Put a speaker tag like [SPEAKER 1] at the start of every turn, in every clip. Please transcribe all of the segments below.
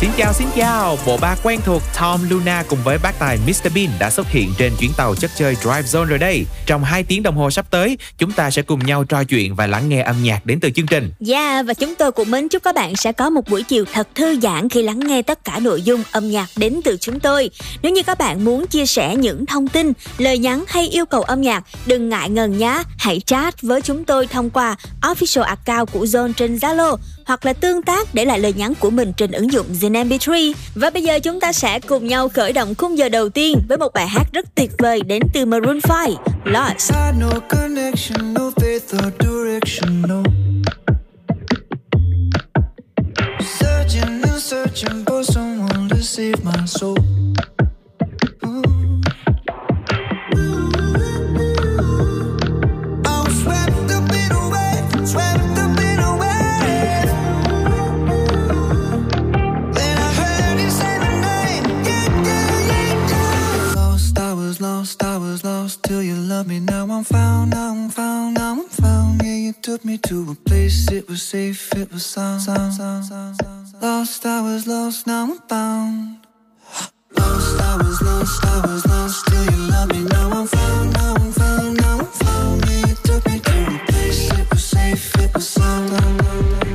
[SPEAKER 1] Xin chào xin chào, bộ ba quen thuộc Tom Luna cùng với bác tài Mr Bean đã xuất hiện trên chuyến tàu chất chơi Drive Zone rồi đây. Trong 2 tiếng đồng hồ sắp tới, chúng ta sẽ cùng nhau trò chuyện và lắng nghe âm nhạc đến từ chương trình.
[SPEAKER 2] Yeah, và chúng tôi cũng mến chúc các bạn sẽ có một buổi chiều thật thư giãn khi lắng nghe tất cả nội dung âm nhạc đến từ chúng tôi. Nếu như các bạn muốn chia sẻ những thông tin, lời nhắn hay yêu cầu âm nhạc, đừng ngại ngần nhé. Hãy chat với chúng tôi thông qua official account của Zone trên Zalo hoặc là tương tác để lại lời nhắn của mình trên ứng dụng Zin MP3. Và bây giờ chúng ta sẽ cùng nhau khởi động khung giờ đầu tiên với một bài hát rất tuyệt vời đến từ Maroon 5, Lost. No connection, no faith or direction, no. Searching and searching for someone to save my soul. Me, now I'm found, now I'm found, now I'm found. Yeah, you took me to a place, it was safe, it was sound, sound, sound, sound, sound. Lost, I was lost, now I'm found. Lost, I was lost, I was lost, till you love me, now I'm found, now I'm found, now I'm found. Yeah, you took me to a place, it was safe, it was sound, sound, sound.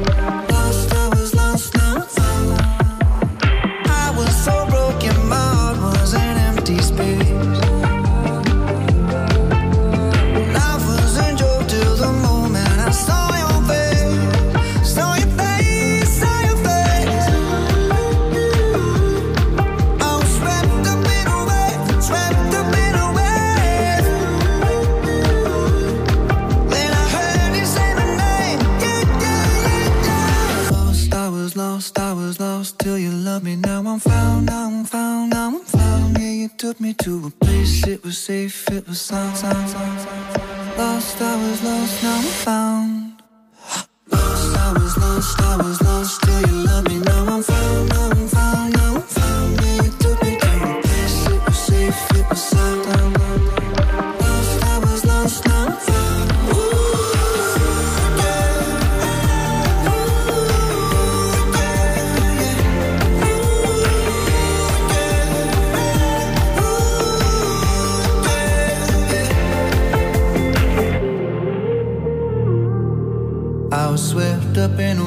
[SPEAKER 2] Down, found down, found Yeah, you took me to a place it was safe, it was sound, sound, sound, sound. Lost, I was lost, now I'm found. Lost, I was lost, I was lost till you love me, now I'm found, now I'm up in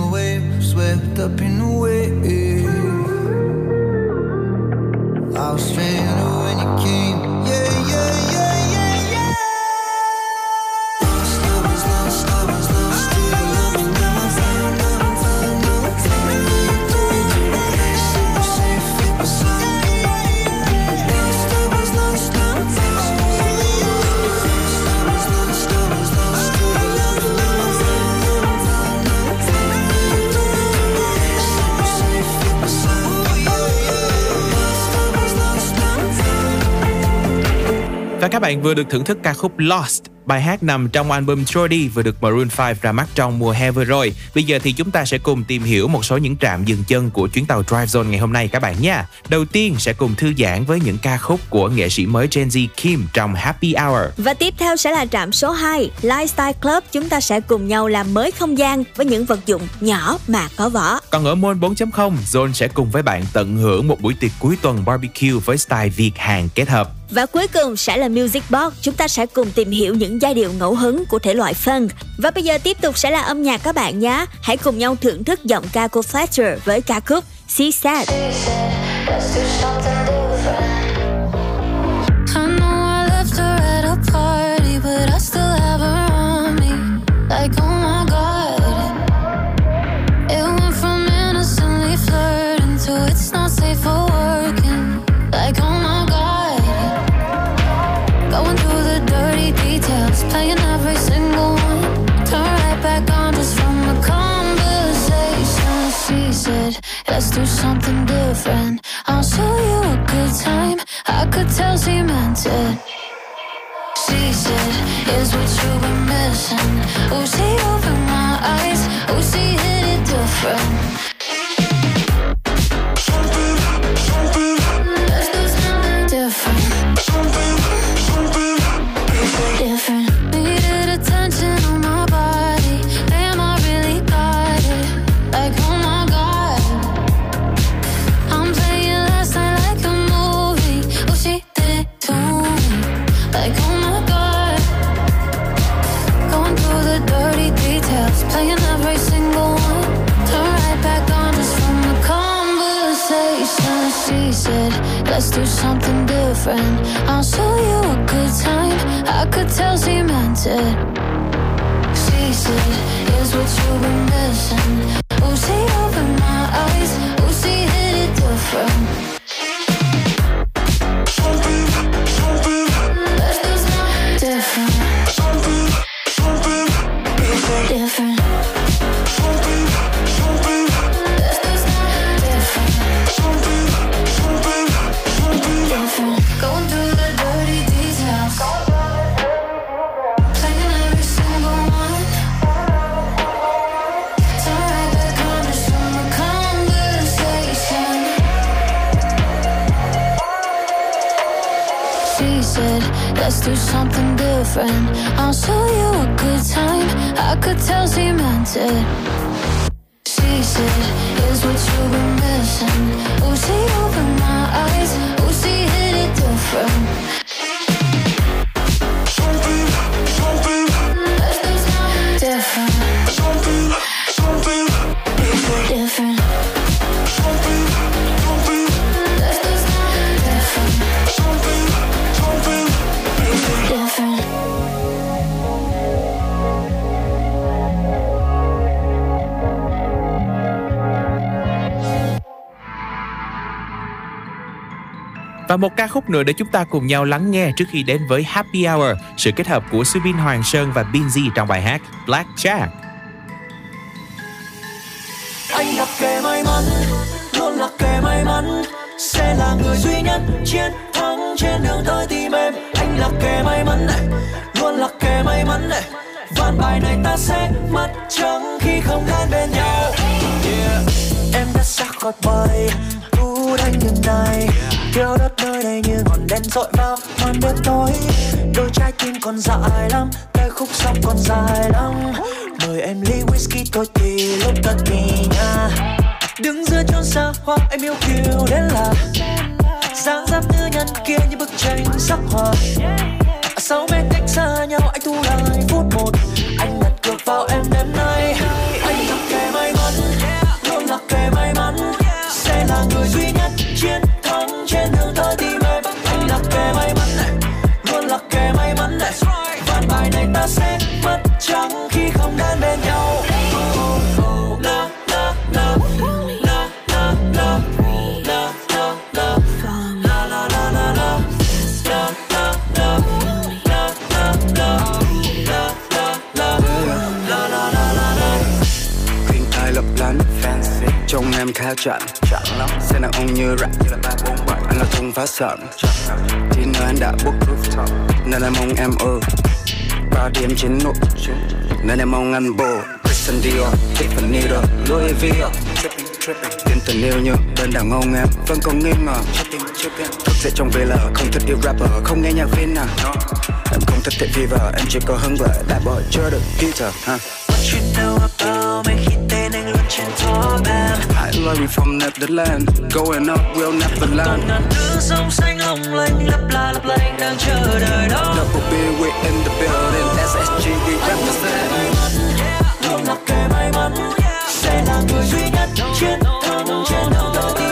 [SPEAKER 1] các bạn vừa được thưởng thức ca khúc Lost. Bài hát nằm trong album Trody vừa được Maroon 5 ra mắt trong mùa hè vừa rồi. Bây giờ thì chúng ta sẽ cùng tìm hiểu một số những trạm dừng chân của chuyến tàu Drive Zone ngày hôm nay các bạn nha. Đầu tiên sẽ cùng thư giãn với những ca khúc của nghệ sĩ mới Gen Z Kim trong Happy Hour.
[SPEAKER 2] Và tiếp theo sẽ là trạm số 2, Lifestyle Club. Chúng ta sẽ cùng nhau làm mới không gian với những vật dụng nhỏ mà có vỏ.
[SPEAKER 1] Còn ở môn 4.0, Zone sẽ cùng với bạn tận hưởng một buổi tiệc cuối tuần barbecue với style Việt Hàn kết hợp.
[SPEAKER 2] Và cuối cùng sẽ là Music Box. Chúng ta sẽ cùng tìm hiểu những giai điệu ngẫu hứng của thể loại funk. Và bây giờ tiếp tục sẽ là âm nhạc các bạn nhé. Hãy cùng nhau thưởng thức giọng ca của Fletcher với ca khúc She Said. Like oh do something different. I'll show you a good time. I could tell she meant it. She said, Is what you've been missing. Oh, she opened my eyes. Oh, she hit it different.
[SPEAKER 3] Let's do something different. I'll show you a good time. I could tell she meant it. She said, here's what you've been missing. Oh, she different. I'll show you a good time. I could tell she meant it. She said, here's what you've been missing. Oh, she opened my eyes. Oh, she hit it different.
[SPEAKER 1] Và một ca khúc nữa để chúng ta cùng nhau lắng nghe trước khi đến với Happy Hour, sự kết hợp của Subin Hoàng Sơn và Binz trong bài hát Black Jack.
[SPEAKER 4] anh là kẻ may mắn luôn là kẻ may mắn sẽ là người duy nhất chiến thắng trên đường tới tìm em anh là kẻ may mắn này luôn là kẻ may mắn này ván bài này ta sẽ mất trắng khi không đến bên nhau yeah. em đã xa khỏi bầy thu đánh như này thiếu đất nơi đây như ngọn đèn dội vào màn đêm tối. Đôi trái tim còn dài lắm tay khúc sông còn dài lắm. Mời em ly whisky thôi thì lúc thật kỳ nha. Đứng giữa chốn xa hoa, em yêu kiều đến là. Dáng dấp nữ nhân kia như bức tranh sắc hoa. Sáu mét cách xa nhau, anh thu lại phút một. Anh đặt cược vào em đêm nay. Em
[SPEAKER 5] khá chậm. Chặn lắm xe đàn ông như rap như là ba bốn bảy anh là thùng phá sản. Thì nơi anh đã book rooftop. Nên em mong em ư ba điểm trên nụ nên em mong anh bồ Christian Dior, Tiffany rồi Louis V tin tình yêu như bên đàn ông em. Vẫn còn nghi ngờ. Chipping chipping thức dậy trong villa, không thích yêu rapper, không nghe nhạc Vin à em không thích thể fever em chỉ có hứng vợ. Đã bỏ chưa được Peter huh?
[SPEAKER 4] What you know about me? Trên top em
[SPEAKER 5] I love you from Netherlands Going up, we'll never land.
[SPEAKER 4] Ngàn thứ sông xanh long lanh lấp la lấp lánh đang chờ đợi đó.
[SPEAKER 5] Double B, we in the building. SSG, we represent
[SPEAKER 4] luôn là kẻ may mắn. Sẽ là người duy nhất chiến thắng trên đường tới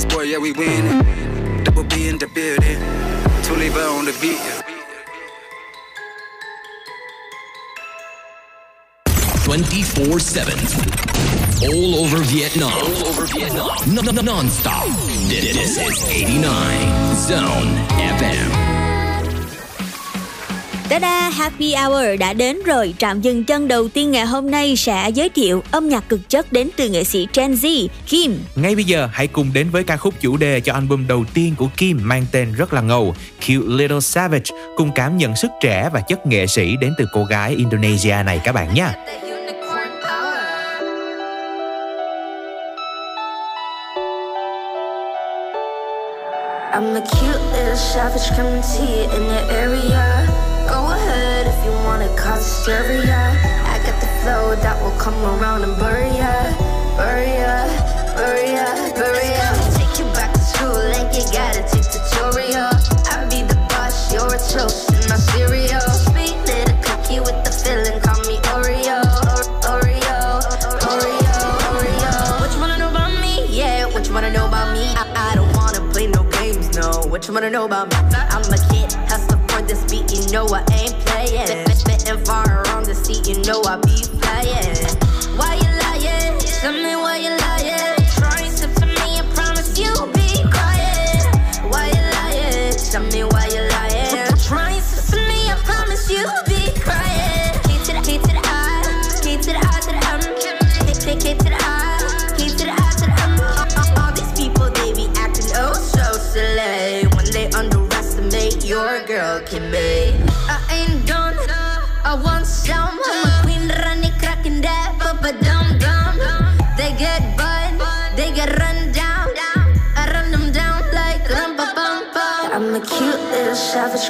[SPEAKER 5] Space Boy, yeah, we winning Double B in the building Two on the beat
[SPEAKER 6] 24 7. All over Vietnam. All over Vietnam. No, no, no, non-stop. This is 89 Zone FM.
[SPEAKER 7] Ta-da, Happy Hour đã đến rồi. Trạm dừng chân đầu tiên ngày hôm nay sẽ giới thiệu âm nhạc cực chất đến từ nghệ sĩ Gen Z, Kim.
[SPEAKER 1] Ngay bây giờ hãy cùng đến với ca khúc chủ đề cho album đầu tiên của Kim mang tên rất là ngầu, Cute Little Savage, cùng cảm nhận sức trẻ và chất nghệ sĩ đến từ cô gái Indonesia này các bạn nhé.
[SPEAKER 8] I'm a cute little savage coming to you in your area. Cause hysteria. I got the flow that will come around and bury ya, bury ya, bury ya, bury ya. Take you back to school and you gotta take tutorial. I be the boss, you're a toast in my cereal. Sweet little cookie with the filling, call me Oreo, Oreo, Oreo, Oreo. What you wanna know about me? Yeah, what you wanna know about me? I, I don't wanna play no games, no. What you wanna know about me? I'm a kid, hustler for this beat, you know I ain't fire on the seat, you know I be flying.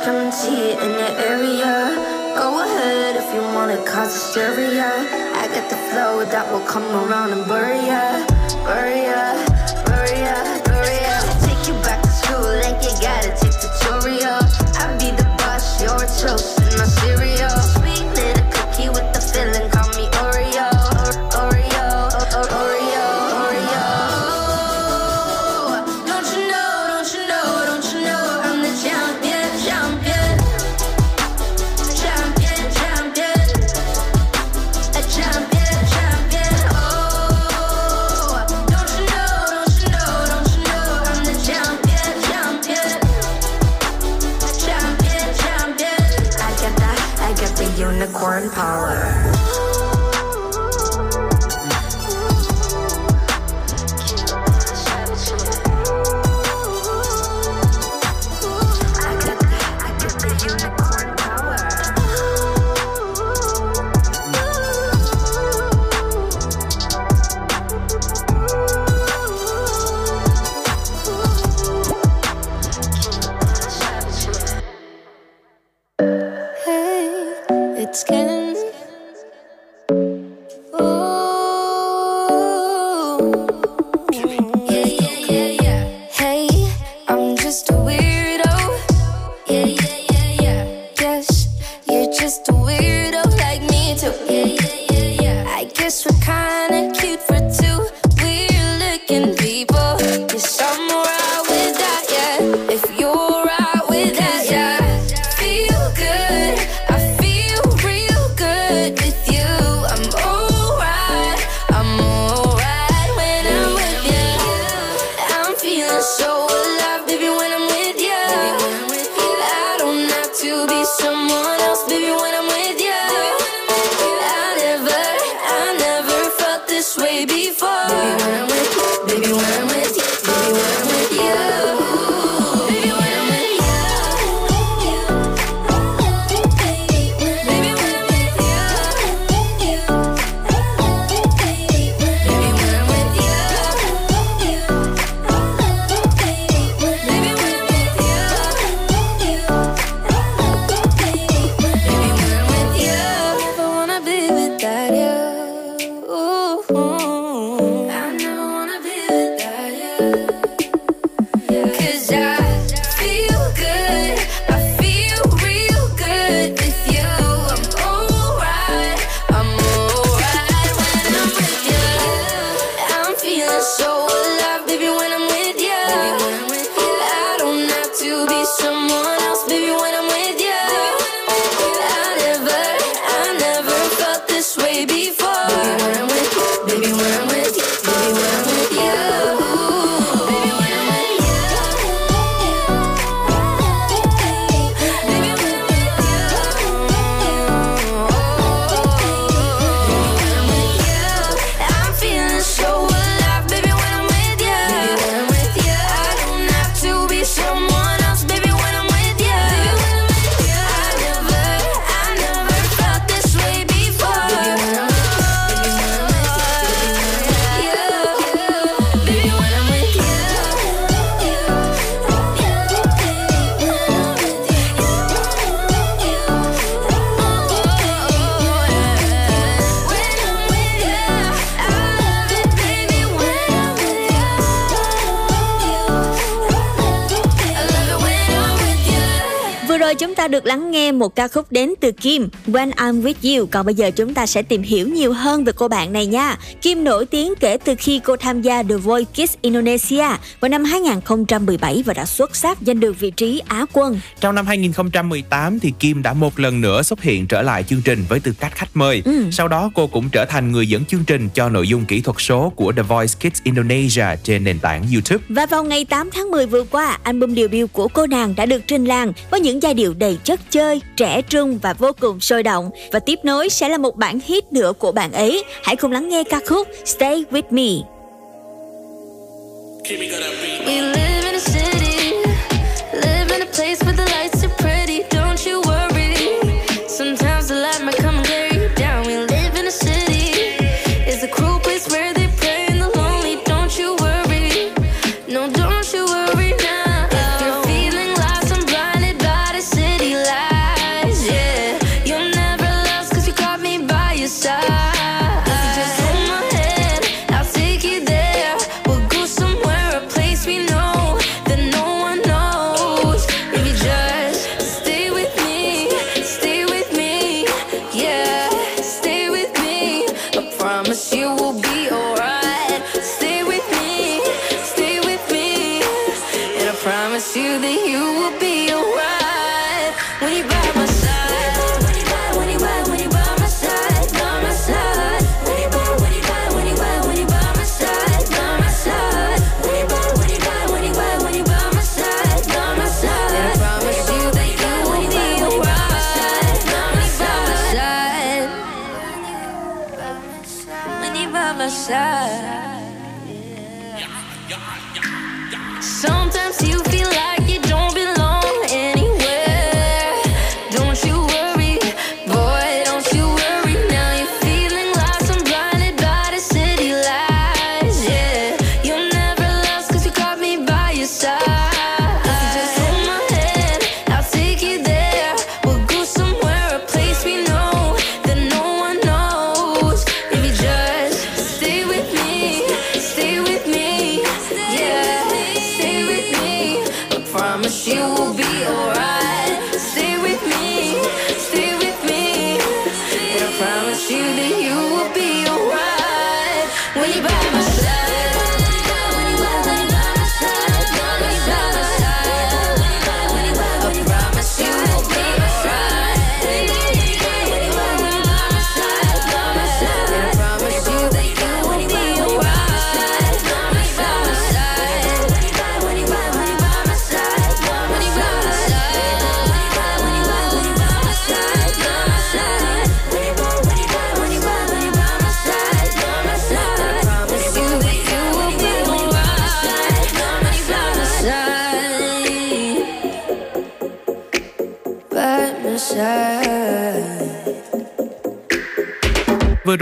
[SPEAKER 8] Savage coming to you in your area. Go ahead if you wanna cause hysteria. I got the flow that will come around and bury ya, bury ya,
[SPEAKER 7] nghe một ca khúc đến từ Kim, When I'm With You. Còn bây giờ chúng ta sẽ tìm hiểu nhiều hơn về cô bạn này nha. Kim nổi tiếng kể từ khi cô tham gia The Voice Kids Indonesia vào năm 2017 và đã xuất sắc giành được vị trí Á quân.
[SPEAKER 1] Trong năm 2018 thì Kim đã một lần nữa xuất hiện trở lại chương trình với tư cách khách mời.
[SPEAKER 7] Ừ.
[SPEAKER 1] Sau đó cô cũng trở thành người dẫn chương trình cho nội dung kỹ thuật số của The Voice Kids Indonesia trên nền tảng YouTube.
[SPEAKER 7] Và vào ngày 8 tháng 10 vừa qua, album debut của cô nàng đã được trình làng với những giai điệu đầy chất chơi, trẻ trung và vô cùng sôi động. Và tiếp nối sẽ là một bản hit nữa của bạn ấy. Hãy cùng lắng nghe ca khúc Stay With Me.
[SPEAKER 9] We live in a city, I promise that you will be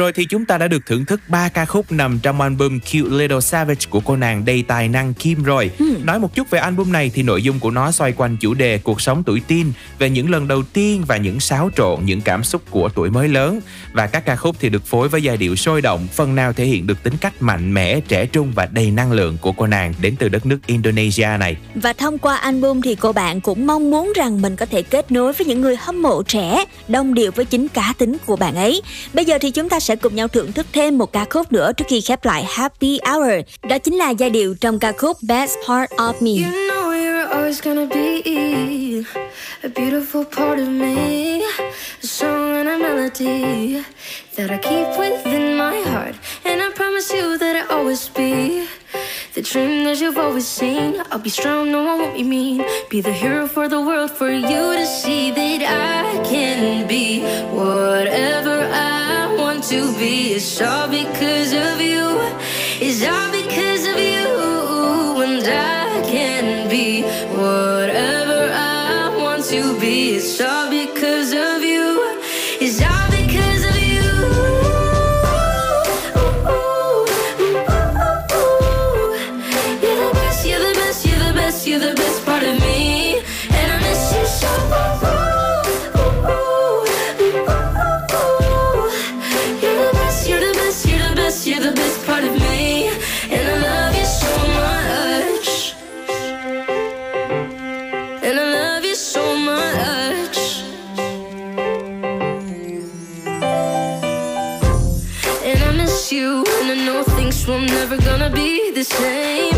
[SPEAKER 1] rồi thì chúng ta đã được thưởng thức ba ca khúc nằm trong album Cute Little Savage của cô nàng đầy tài năng Kim rồi. Nói một chút về album này thì nội dung của nó xoay quanh chủ đề cuộc sống tuổi teen, về những lần đầu tiên và những xáo trộn, những cảm xúc của tuổi mới lớn. Và các ca khúc thì được phối với giai điệu sôi động, phần nào thể hiện được tính cách mạnh mẽ, trẻ trung và đầy năng lượng của cô nàng đến từ đất nước Indonesia này.
[SPEAKER 7] Và thông qua album thì cô bạn cũng mong muốn rằng mình có thể kết nối với những người hâm mộ trẻ, đồng điệu với chính cá tính của bạn ấy. Bây giờ thì chúng ta sẽ cùng nhau thưởng thức thêm một ca khúc nữa trước khi khép lại Happy Hour. Đó chính là giai điệu trong ca khúc Best Part of Me.
[SPEAKER 9] You know you're always gonna be a beautiful part of me, a song and a melody that I keep within my heart, and I promise you that I'll always be the dream that you've always seen. I'll be strong, no one won't be mean, be the hero for the world, for you to see that I can be whatever I want to be. It's all because of you. It's all because of you, and I can be whatever I want to be. It's all same.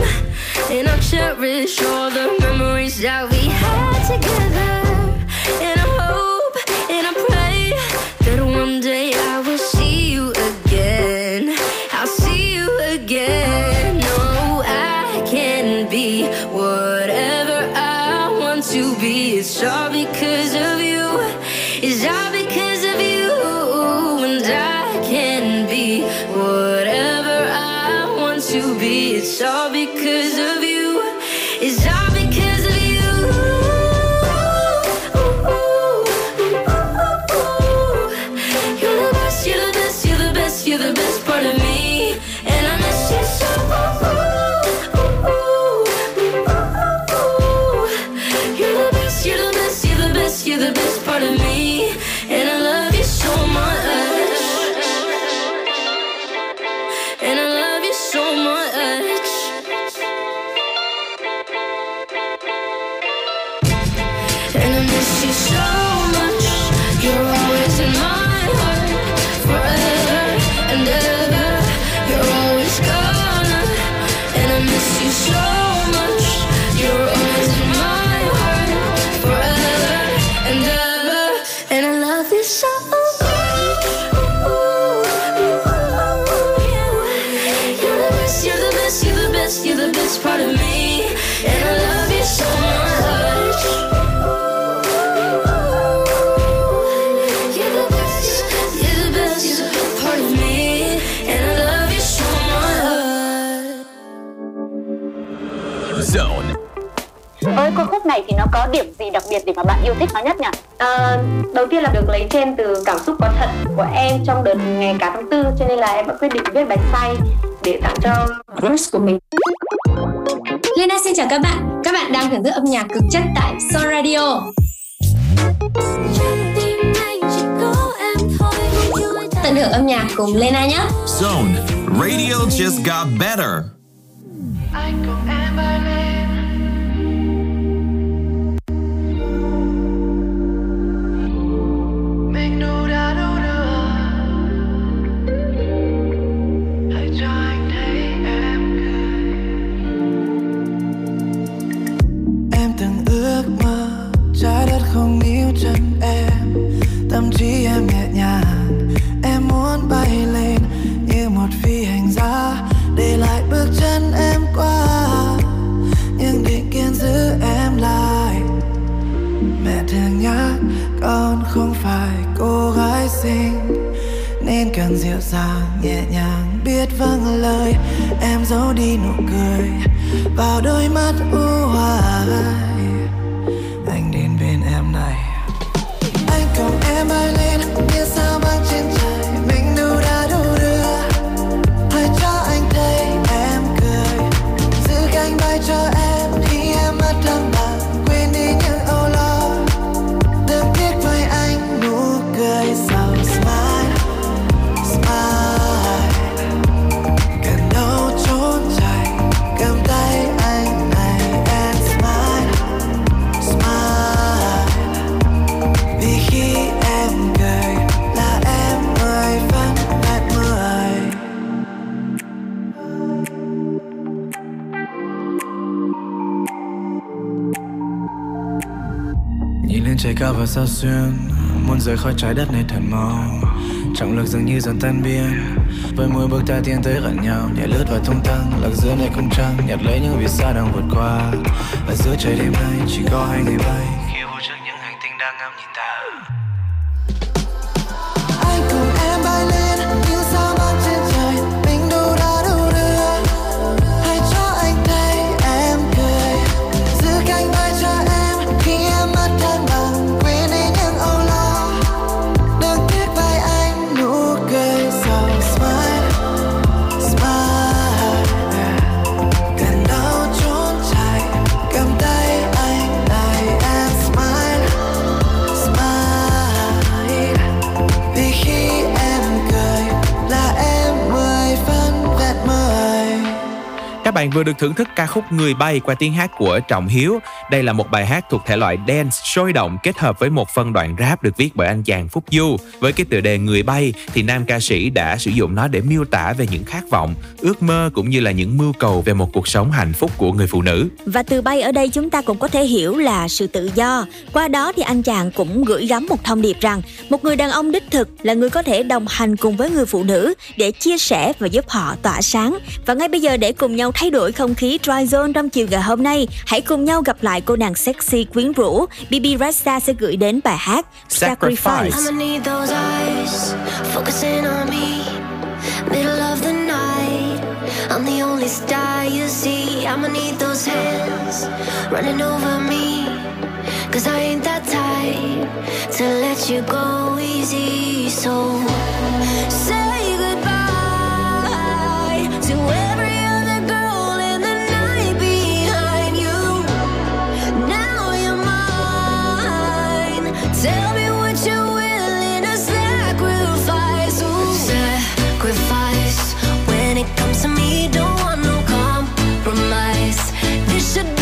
[SPEAKER 9] And I'll cherish all the memories that we had together.
[SPEAKER 10] Này thì nó có điểm gì đặc biệt để mà bạn yêu thích nó nhất nhỉ?
[SPEAKER 11] À, đầu tiên là được lấy trên từ cảm xúc có thật của em trong đợt ngày cả tháng tư cho nên là em đã quyết định viết bài say để tặng cho crush của mình.
[SPEAKER 12] Lena xin chào các bạn. Các bạn đang thưởng thức âm nhạc cực chất tại Soul Radio. Tận hưởng âm nhạc cùng Lena nhé.
[SPEAKER 13] Zone. Radio just got better.
[SPEAKER 2] Em chân em, Tâm trí em nhẹ nhàng. Em muốn bay lên như một phi hành gia, Để lại bước chân em qua. Nhưng định kiên giữ em lại, Mẹ thường nhắc, con không phải cô gái xinh. Nên cần dịu dàng, nhẹ nhàng, biết vâng lời. Em giấu đi nụ cười vào đôi mắt u hoài. to cao và sao xuyên. Muốn rời khỏi trái đất này thật mau. Trọng lực dường như dần tan biến. Với mỗi bước ta tiến tới gần nhau. Nhẹ lướt và tung tăng, Lạc giữa này không trăng. Nhặt lấy những vì sao đang vượt qua. Ở giữa trời đêm nay Chỉ có hai người bay.
[SPEAKER 1] Bạn vừa được thưởng thức ca khúc Người bay qua tiếng hát của Trọng Hiếu. Đây là một bài hát thuộc thể loại dance sôi động kết hợp với một phân đoạn rap được viết bởi anh chàng Phúc Du. Với cái tựa đề Người bay thì nam ca sĩ đã sử dụng nó để miêu tả về những khát vọng, ước mơ cũng như là những mưu cầu về một cuộc sống hạnh phúc của người phụ nữ.
[SPEAKER 7] Và từ bay ở đây chúng ta cũng có thể hiểu là sự tự do. Qua đó thì anh chàng cũng gửi gắm một thông điệp rằng một người đàn ông đích thực là người có thể đồng hành cùng với người phụ nữ để chia sẻ và giúp họ tỏa sáng. Và ngay bây giờ để cùng nhau thay đổi không khí Dry Zone trong chiều ngày hôm nay, hãy cùng nhau gặp lại cô nàng sexy quyến rũ. BB Rasta sẽ gửi đến bài hát Sacrifice.
[SPEAKER 9] I'ma I'm the only star you see. I'ma need those hands running over me. Cause I ain't that type to let you go easy. So say goodbye to every Don't want no compromise. This should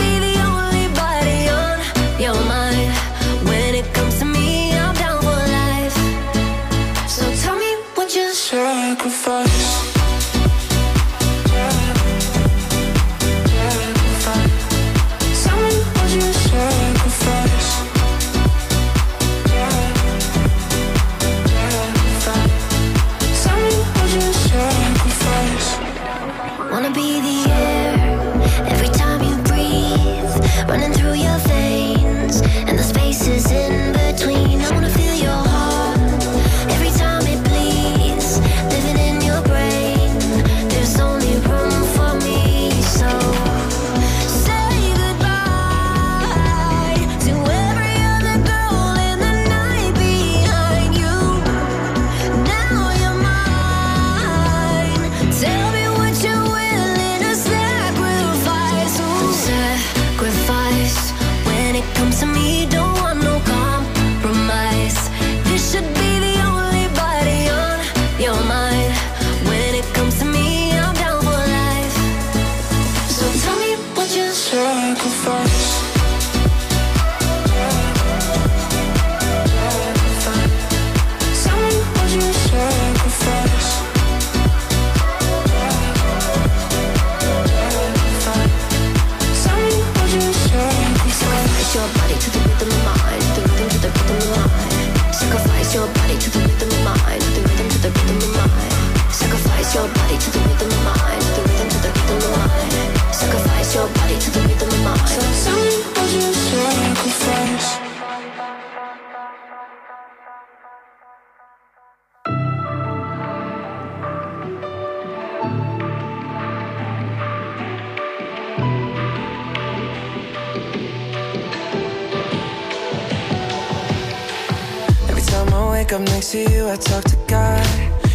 [SPEAKER 14] time I wake up next to you, I talk to God.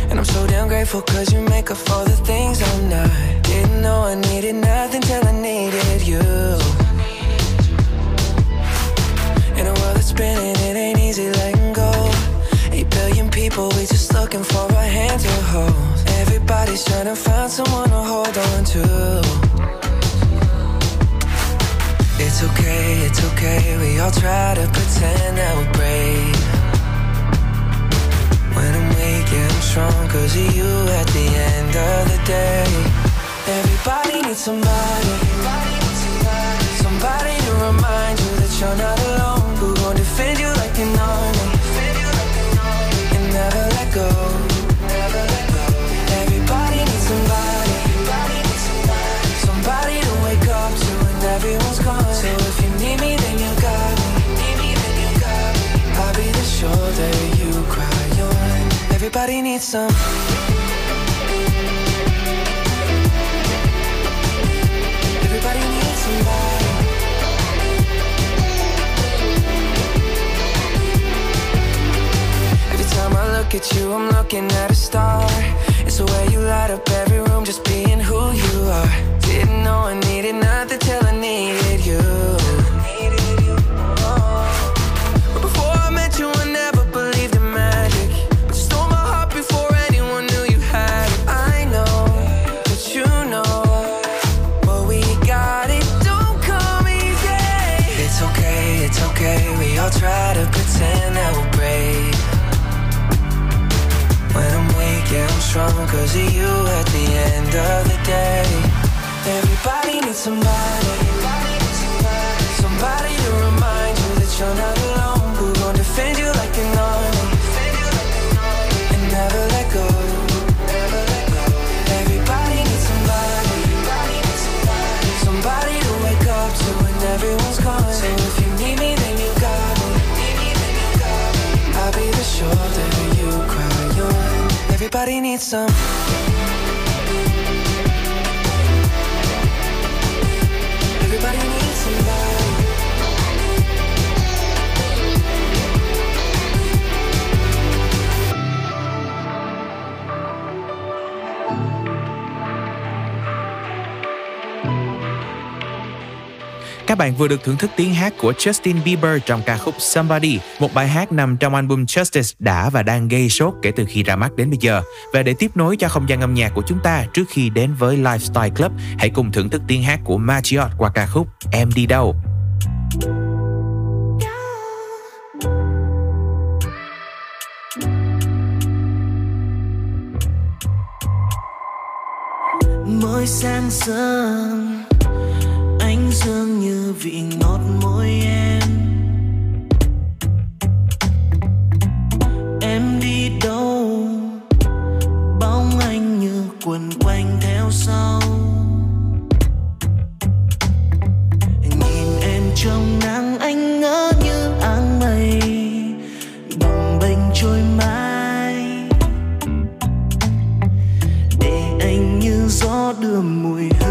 [SPEAKER 14] And I'm so damn grateful cause you make up for the things I'm not. Didn't know I needed nothing till I needed you. In a world that's spinning, it ain't easy letting go. Eight billion people, we just looking for a hand to hold. Everybody's trying to find someone to hold on to. It's okay, it's okay. We all try to pretend that we're brave. I'm strong cause of you at the end of the day. Everybody needs somebody. Somebody to remind you that you're not Everybody needs some. Everybody needs somebody. Every time I look at you, I'm looking at a star. It's the way you light up every room, just being who you are. Didn't know I needed nothing
[SPEAKER 15] cause of you at the end of the day. Everybody needs some.
[SPEAKER 1] Các bạn vừa được thưởng thức tiếng hát của Justin Bieber trong ca khúc Somebody, một bài hát nằm trong album Justice đã và đang gây sốt kể từ khi ra mắt đến bây giờ. Và để tiếp nối cho không gian âm nhạc của chúng ta trước khi đến với Lifestyle Club, hãy cùng thưởng thức tiếng hát của Marriott qua ca khúc Em đi đâu.
[SPEAKER 15] Mỗi sáng sớm dương như vị ngọt môi em. Em đi đâu? Bóng anh như quần quanh theo sau. Nhìn em trong nắng, anh ngỡ như áng mây. Bồng bềnh trôi mãi. Để anh như gió đưa mùi hương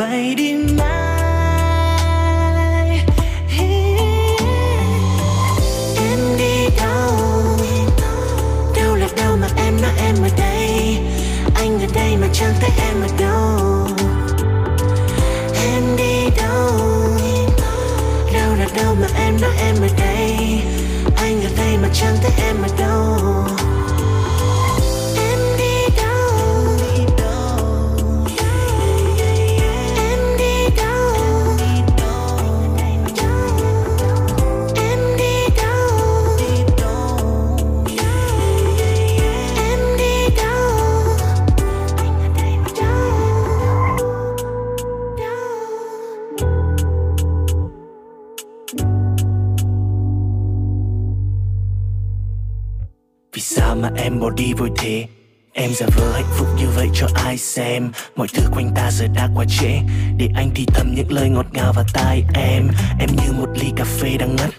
[SPEAKER 15] bay đi mãi. Em đi đâu? Đâu là đâu mà em nói em ở đây? Anh ở đây mà chẳng thấy em ở đâu. Em đi đâu? Đâu là đâu mà em nói em ở đây? Anh ở đây mà chẳng thấy em ở đâu. Đi vội thế. Em giả vờ hạnh phúc như vậy cho ai xem. Mọi thứ quanh ta giờ đã quá trễ. Để anh thì thầm những lời ngọt ngào vào tai em. Em như một ly cà phê đang ngắt.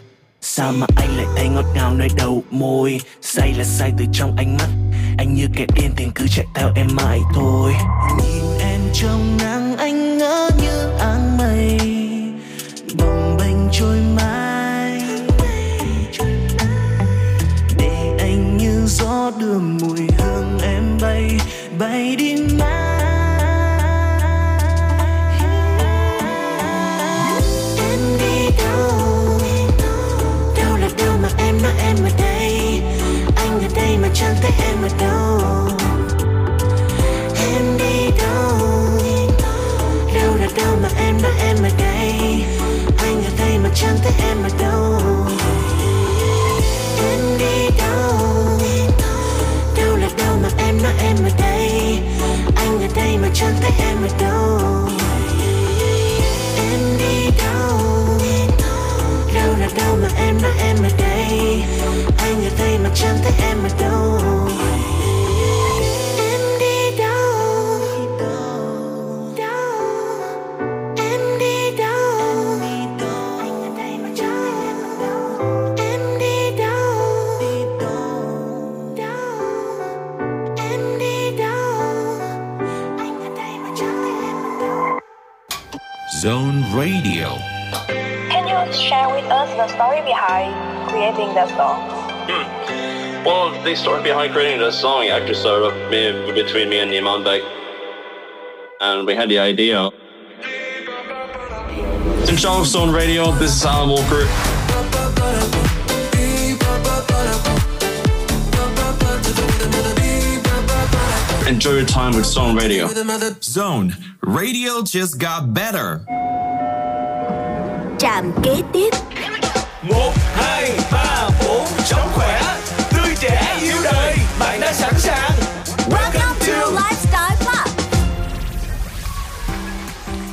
[SPEAKER 15] Sao mà anh lại thấy ngọt ngào nơi đầu môi? Say là say từ trong ánh mắt. Anh như kẻ điên tiền cứ chạy theo em mãi thôi. Nhìn em trong nắng gió đưa mùi hương em bay bay đi mãi. Em đi đâu? Đâu là đâu mà em nói em ở đây? Anh ở đây mà chẳng thấy em ở đâu. Em đi đâu? Đâu là đâu mà em nói em ở đây? Anh ở đây mà chẳng thấy em ở đâu. Mà chẳng thấy em ở đâu. Em đi đâu? Đâu là đâu mà em nói em ở đây? Anh ở đây mà chẳng thấy em ở đâu.
[SPEAKER 6] Radio.
[SPEAKER 16] Can you share with us the story behind creating that song? Hmm.
[SPEAKER 17] Well, the story behind creating this song actually started up between me and Iman Beg. And we had the idea. In Sean Stone Radio, this is Alan Walker. Enjoy your time with Stone Radio.
[SPEAKER 6] Zone Radio just got better.
[SPEAKER 7] Trạm kế tiếp.
[SPEAKER 15] Một, hai, ba, bốn, sống khỏe, tươi trẻ, yêu đời. Bạn đã sẵn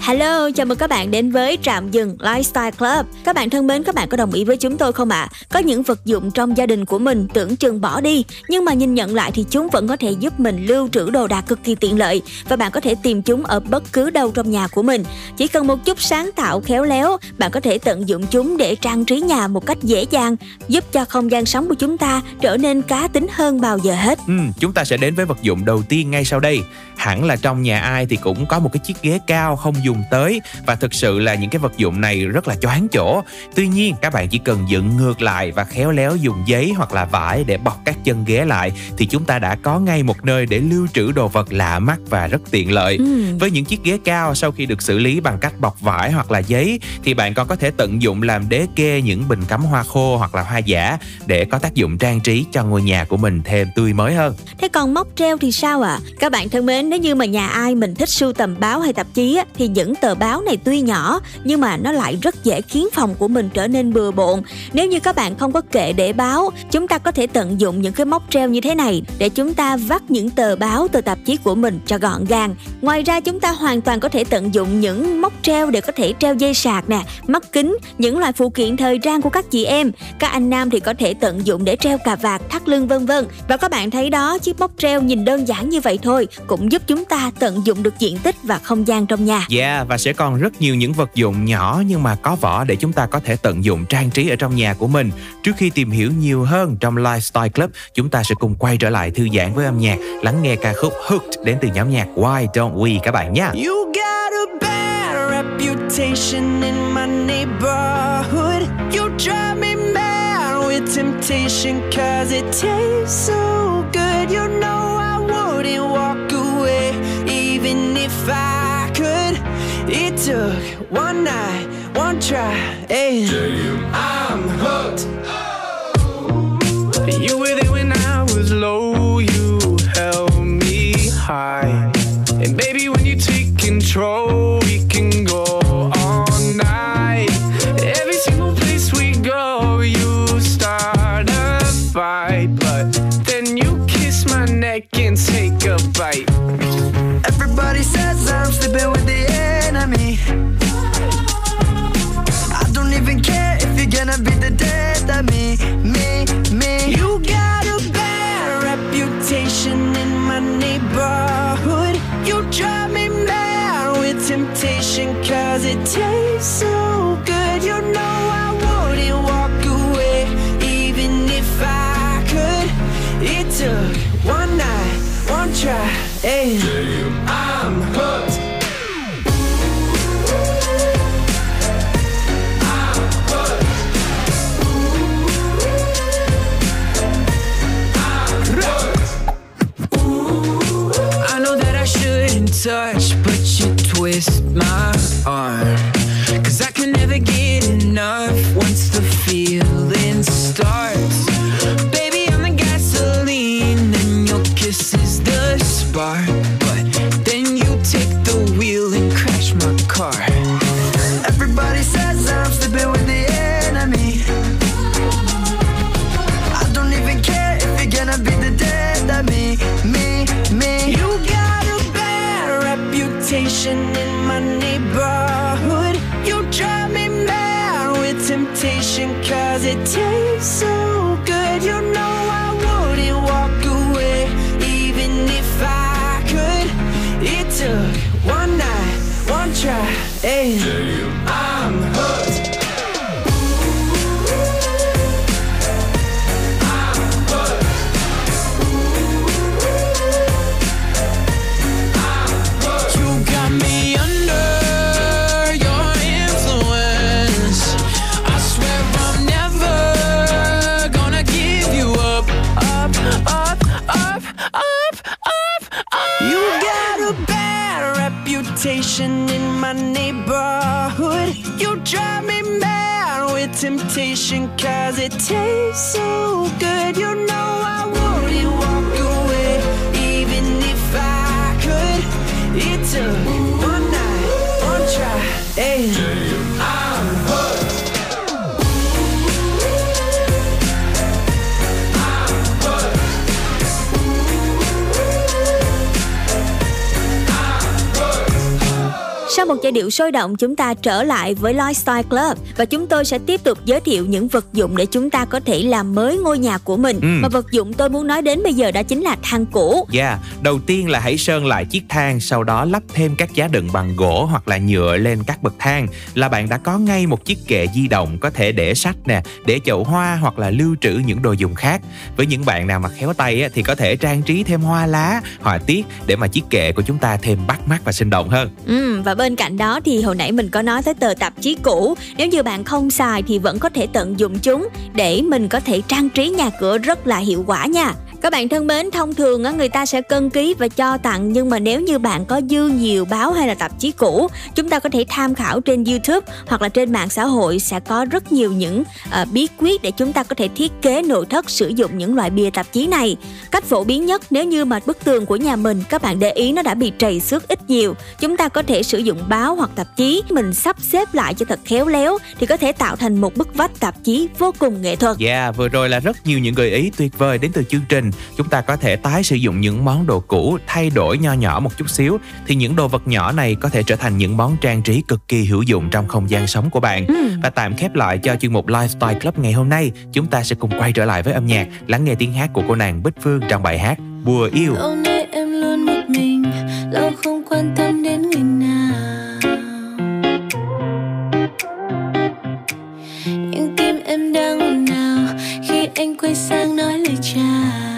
[SPEAKER 7] Hello, chào mừng các bạn đến với trạm dừng Lifestyle Club. Các bạn thân mến, các bạn có đồng ý với chúng tôi không ạ? À? Có những vật dụng trong gia đình của mình tưởng chừng bỏ đi, nhưng mà nhìn nhận lại thì chúng vẫn có thể giúp mình lưu trữ đồ đạc cực kỳ tiện lợi và bạn có thể tìm chúng ở bất cứ đâu trong nhà của mình. Chỉ cần một chút sáng tạo khéo léo, bạn có thể tận dụng chúng để trang trí nhà một cách dễ dàng, giúp cho không gian sống của chúng ta trở nên cá tính hơn bao giờ hết.
[SPEAKER 1] Ừ, chúng ta sẽ đến với vật dụng đầu tiên ngay sau đây. Hẳn là trong nhà ai thì cũng có một cái chiếc ghế cao không dùng tới và thực sự là những cái vật dụng này rất là choáng chỗ. Tuy nhiên các bạn chỉ cần dựng ngược lại và khéo léo dùng giấy hoặc là vải để bọc các chân ghế lại thì chúng ta đã có ngay một nơi để lưu trữ đồ vật lạ mắt và rất tiện lợi. Ừ. Với những chiếc ghế cao sau khi được xử lý bằng cách bọc vải hoặc là giấy thì bạn còn có thể tận dụng làm đế kê những bình cắm hoa khô hoặc là hoa giả để có tác dụng trang trí cho ngôi nhà của mình thêm tươi mới hơn.
[SPEAKER 7] Thế còn móc treo thì sao ạ? À? Các bạn thân mến, nếu như mà nhà ai mình thích sưu tầm báo hay tạp chí á, thì những tờ báo này tuy nhỏ nhưng mà nó lại rất dễ khiến phòng của mình trở nên bừa bộn. Nếu như các bạn không có kệ để báo, chúng ta có thể tận dụng những cái móc treo như thế này để chúng ta vắt những tờ báo, từ tạp chí của mình cho gọn gàng. Ngoài ra chúng ta hoàn toàn có thể tận dụng những móc treo để có thể treo dây sạc nè, mắt kính, những loại phụ kiện thời trang của các chị em. Các anh nam thì có thể tận dụng để treo cà vạt, thắt lưng vân vân. Và các bạn thấy đó, chiếc móc treo nhìn đơn giản như vậy thôi cũng giúp chúng ta tận dụng được diện tích và không gian trong nhà.
[SPEAKER 1] Yeah, và sẽ còn rất nhiều những vật dụng nhỏ nhưng mà có vỏ để chúng ta có thể tận dụng trang trí ở trong nhà của mình. Trước khi tìm hiểu nhiều hơn trong Lifestyle Club, chúng ta sẽ cùng quay trở lại thư giãn với âm nhạc, lắng nghe ca khúc Hooked đến từ nhóm nhạc Why Don't We các bạn nhé.
[SPEAKER 14] You got a bad reputation in my neighborhood. You drive me mad with temptation cause it tastes so good. Took one night, one try, and I'm hooked. You were there when I was low, you held me high. And baby, when you take control, we can go cause it tastes so good. You know I wouldn't walk away even if I could. It took one night, one try, and I'm hooked. I know that I shouldn't touch, but you my arm. Cause I can never get enough once the feeling starts. Baby, I'm the gasoline, and your kiss is the spark. But then you take the wheel and crash my car. Reputation in my neighborhood. You drive me mad with temptation cause it tastes so good. You know I wouldn't walk away even if I could. It took one night, one try, and
[SPEAKER 7] Sau một giai điệu sôi động chúng ta trở lại với Lifestyle Club và chúng tôi sẽ tiếp tục giới thiệu những vật dụng để chúng ta có thể làm mới ngôi nhà của mình.
[SPEAKER 1] Ừ.
[SPEAKER 7] Mà vật dụng tôi muốn nói đến bây giờ đó chính là thang cũ.
[SPEAKER 1] Yeah, đầu tiên là hãy sơn lại chiếc thang, sau đó lắp thêm các giá đựng bằng gỗ hoặc là nhựa lên các bậc thang là bạn đã có ngay một chiếc kệ di động có thể để sách nè, để chậu hoa hoặc là lưu trữ những đồ dùng khác. Với những bạn nào mà khéo tay á, thì có thể trang trí thêm hoa lá, họa tiết để mà chiếc kệ của chúng ta thêm bắt mắt và sinh động hơn.
[SPEAKER 7] Ừ, và bên bên cạnh đó thì hồi nãy mình có nói tới tờ tạp chí cũ. Nếu như bạn không xài thì vẫn có thể tận dụng chúng Để mình có thể trang trí nhà cửa rất là hiệu quả nha các bạn thân mến, thông thường á người ta sẽ cân ký và cho tặng nhưng mà nếu như bạn có dư nhiều báo hay là tạp chí cũ, chúng ta có thể tham khảo trên YouTube hoặc là trên mạng xã hội sẽ có rất nhiều những uh, bí quyết để chúng ta có thể thiết kế nội thất sử dụng những loại bìa tạp chí này. Cách phổ biến nhất nếu như mà bức tường của nhà mình các bạn để ý nó đã bị trầy xước ít nhiều, chúng ta có thể sử dụng báo hoặc tạp chí mình sắp xếp lại cho thật khéo léo thì có thể tạo thành một bức vách tạp chí vô cùng nghệ thuật.
[SPEAKER 1] Yeah, vừa rồi là rất nhiều những gợi ý tuyệt vời đến từ chương trình chúng ta có thể tái sử dụng những món đồ cũ thay đổi nho nhỏ một chút xíu. Thì những đồ vật nhỏ này có thể trở thành những món trang trí cực kỳ hữu dụng trong không gian sống của bạn.
[SPEAKER 7] Ừ.
[SPEAKER 1] và tạm khép lại cho chuyên mục Lifestyle Club ngày hôm nay. Chúng ta sẽ cùng quay trở lại với âm nhạc lắng nghe tiếng hát của cô nàng Bích Phương trong bài hát Bùa yêu.
[SPEAKER 9] Lâu nay em luôn một mình Lâu không quan tâm đến người nào. Nhưng tim em đang ồn ào Khi anh quay sang nói lời chào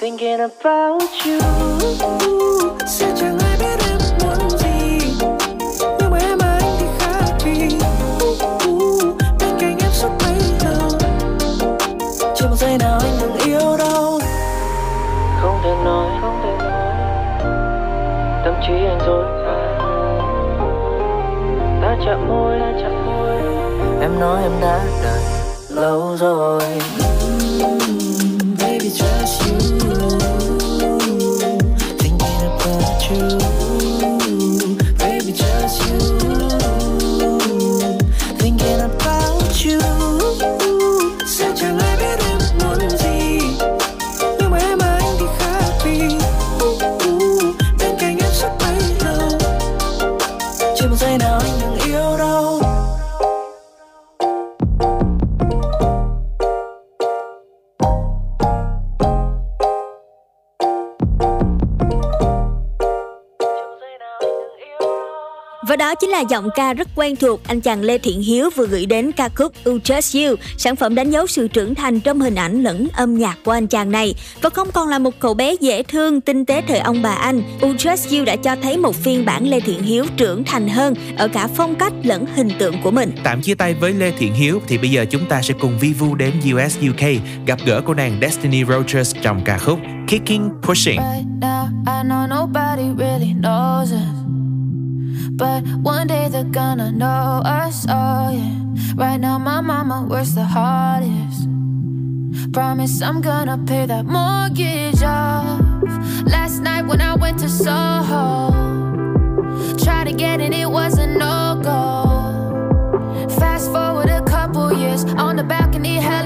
[SPEAKER 18] Thinking about you. Sẽ chẳng ai biết em muốn gì. Nhưng mà em anh thì khác. Uh, uh, Bên cạnh em suốt bấy lâu. Chưa một giây nào anh ngừng yêu đâu. Không thể nói, không thể nói. Tâm trí anh rồi ta chạm môi ta chạm môi em nói em đã đợi lâu rồi
[SPEAKER 7] ca rất quen thuộc anh chàng Lê Thiện Hiếu vừa gửi đến ca khúc U Just You, sản phẩm đánh dấu sự trưởng thành trong hình ảnh lẫn âm nhạc của anh chàng này. Và không còn là một cậu bé dễ thương, tinh tế thời ông bà anh, U Just You đã cho thấy một phiên bản Lê Thiện Hiếu trưởng thành hơn ở cả phong cách lẫn hình tượng của mình.
[SPEAKER 1] Tạm chia tay với Lê Thiện Hiếu thì bây giờ chúng ta sẽ cùng vi vu đến US UK gặp gỡ cô nàng Destiny Rogers trong ca khúc Kicking Pushing.
[SPEAKER 3] Right now, I know nobody really knows us. But one day they're gonna know us, oh yeah. Right now, my mama works the hardest. Promise I'm gonna pay that mortgage off. Last night when I went to Soho, tried to get in, it was a no go. Fast forward a couple years, on the balcony, hella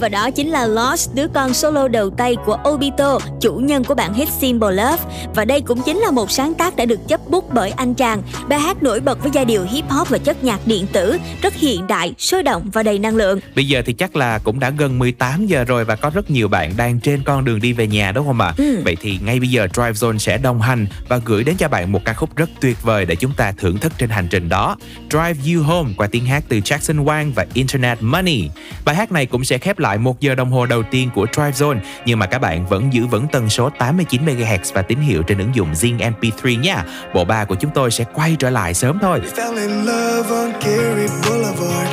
[SPEAKER 7] và đó chính là Lost, đứa con solo đầu tay của Obito, chủ nhân của bản hit Symbol Love. Và đây cũng chính là một sáng tác đã được chấp bút bởi anh chàng. Bài hát nổi bật với giai điệu hip hop và chất nhạc điện tử, rất hiện đại, sôi động và đầy năng lượng.
[SPEAKER 1] Bây giờ thì chắc là cũng đã gần 18 giờ rồi và có rất nhiều bạn đang trên con đường đi về nhà đúng không ạ?
[SPEAKER 7] Ừ.
[SPEAKER 1] Vậy thì ngay bây giờ Drive Zone sẽ đồng hành và gửi đến cho bạn một ca khúc rất tuyệt vời để chúng ta thưởng thức trên hành trình đó. Drive You Home qua tiếng hát từ Jackson Wang và Internet Money. Bài hát này cũng sẽ khép lại lại một giờ đồng hồ đầu tiên của Drive Zone nhưng mà các bạn vẫn giữ vững tần số 89 MHz và tín hiệu trên ứng dụng Zing MP3 nha. Bộ ba của chúng tôi sẽ quay trở lại sớm thôi.
[SPEAKER 19] Fell in love on Gary Boulevard.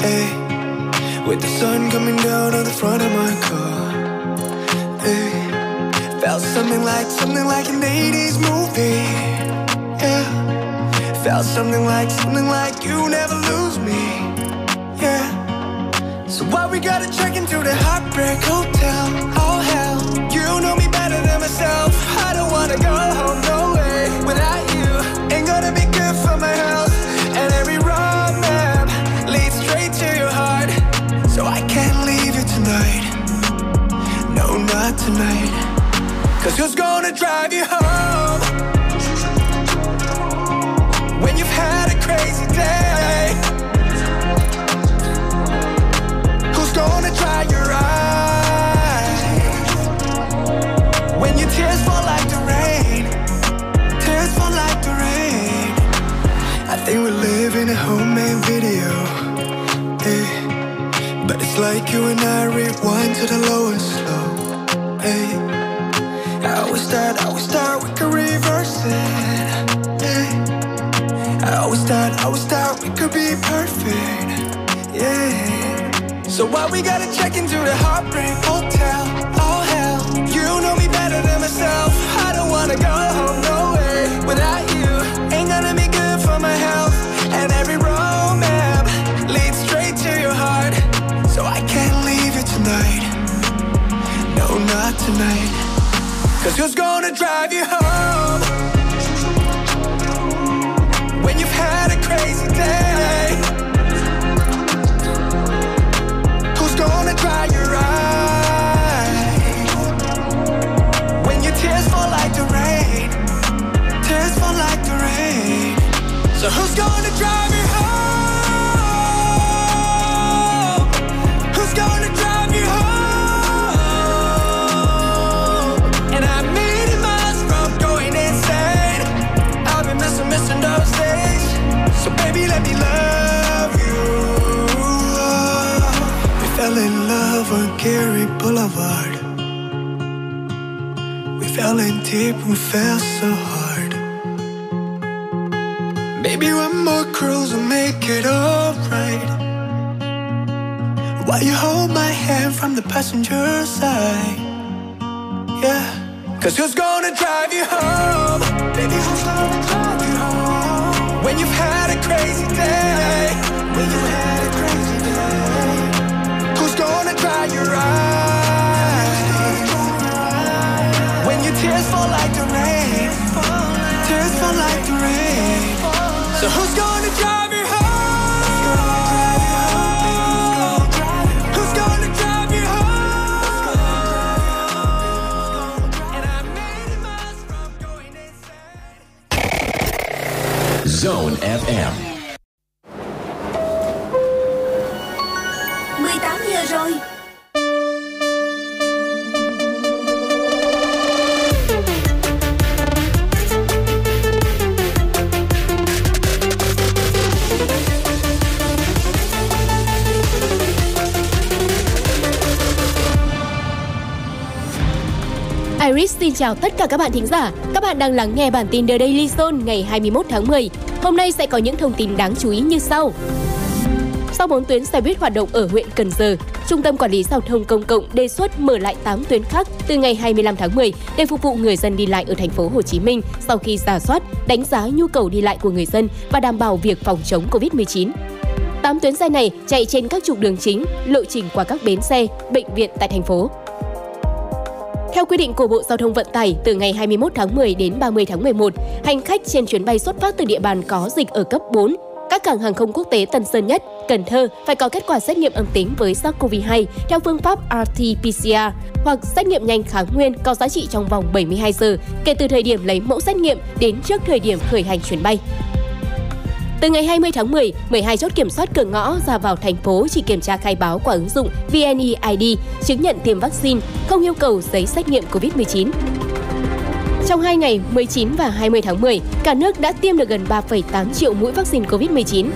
[SPEAKER 19] Hey, with the sun coming down on the front of my car. Hey, felt something like something like an 80s movie. Yeah, felt something like something like you never lose me. Yeah. So why we gotta check into the heartbreak hotel? Oh hell, you know me better than myself. I don't wanna go home, no way. Without you, ain't gonna be good for my health. And every wrong map leads straight to your heart. So I can't leave you tonight. No, not tonight. Cause who's gonna drive you home? When you've had a crazy day. When your tears fall like the rain, tears fall like the rain. I think we're living a homemade video. Hey. But it's like you and I rewind to the low and slow. Hey. I always start, I always start, we could reverse it. Hey. I always thought, I always thought we could be perfect. Yeah. So why we gotta check into the heartbreak hotel? Oh hell, you know me better than myself. I don't wanna go home, no way. Without you, ain't gonna be good for my health. And every road map leads straight to your heart. So I can't leave you tonight. No, not tonight. Cause who's gonna drive you home? Your eyes? When your tears fall like the rain, tears fall like the rain. So who's gonna drive love on Gary Boulevard. We fell in deep, we fell so hard. Maybe one more cruise will make it alright. While you hold my hand from the passenger side. Yeah. Cause who's gonna drive you home? Baby, who's gonna drive you home? When you've had a crazy day. When you had gonna dry your eyes? When your tears fall like the rain. Tears fall like the rain. So who's gonna
[SPEAKER 6] Zone FM.
[SPEAKER 20] Rồi.
[SPEAKER 21] Iris xin chào tất cả các bạn thính giả. Các bạn đang lắng nghe bản tin The Daily Zone ngày 21 tháng 10. Hôm nay sẽ có những thông tin đáng chú ý như sau. Sau 4 tuyến xe buýt hoạt động ở huyện Cần Giờ, Trung tâm Quản lý Giao thông Công cộng đề xuất mở lại 8 tuyến khác từ ngày 25 tháng 10 để phục vụ người dân đi lại ở thành phố Hồ Chí Minh sau khi giả soát, đánh giá nhu cầu đi lại của người dân và đảm bảo việc phòng chống Covid-19. 8 tuyến xe này chạy trên các trục đường chính, lộ trình qua các bến xe, bệnh viện tại thành phố. Theo quy định của Bộ Giao thông Vận tải, từ ngày 21 tháng 10 đến 30 tháng 11, hành khách trên chuyến bay xuất phát từ địa bàn có dịch ở cấp 4 các cảng hàng không quốc tế Tân Sơn Nhất, Cần Thơ phải có kết quả xét nghiệm âm tính với SARS-CoV-2 theo phương pháp RT-PCR hoặc xét nghiệm nhanh kháng nguyên có giá trị trong vòng 72 giờ kể từ thời điểm lấy mẫu xét nghiệm đến trước thời điểm khởi hành chuyến bay. Từ ngày 20 tháng 10, 12 chốt kiểm soát cửa ngõ ra vào thành phố chỉ kiểm tra khai báo qua ứng dụng VNeID, chứng nhận tiêm vaccine, không yêu cầu giấy xét nghiệm COVID-19. Trong 2 ngày 19 và 20 tháng 10, cả nước đã tiêm được gần 3,8 triệu mũi vaccine COVID-19.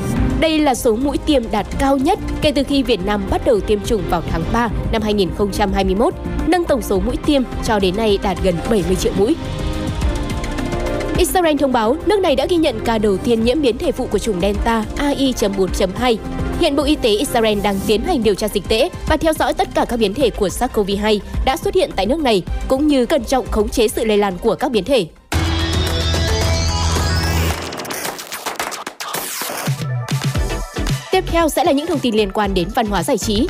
[SPEAKER 21] Đây là số mũi tiêm đạt cao nhất kể từ khi Việt Nam bắt đầu tiêm chủng vào tháng 3 năm 2021, nâng tổng số mũi tiêm cho đến nay đạt gần 70 triệu mũi. Israel thông báo nước này đã ghi nhận ca đầu tiên nhiễm biến thể phụ của chủng Delta AI.4.2. Hiện Bộ Y tế Israel đang tiến hành điều tra dịch tễ và theo dõi tất cả các biến thể của SARS-CoV-2 đã xuất hiện tại nước này, cũng như cẩn trọng khống chế sự lây lan của các biến thể. Tiếp theo sẽ là những thông tin liên quan đến văn hóa giải trí.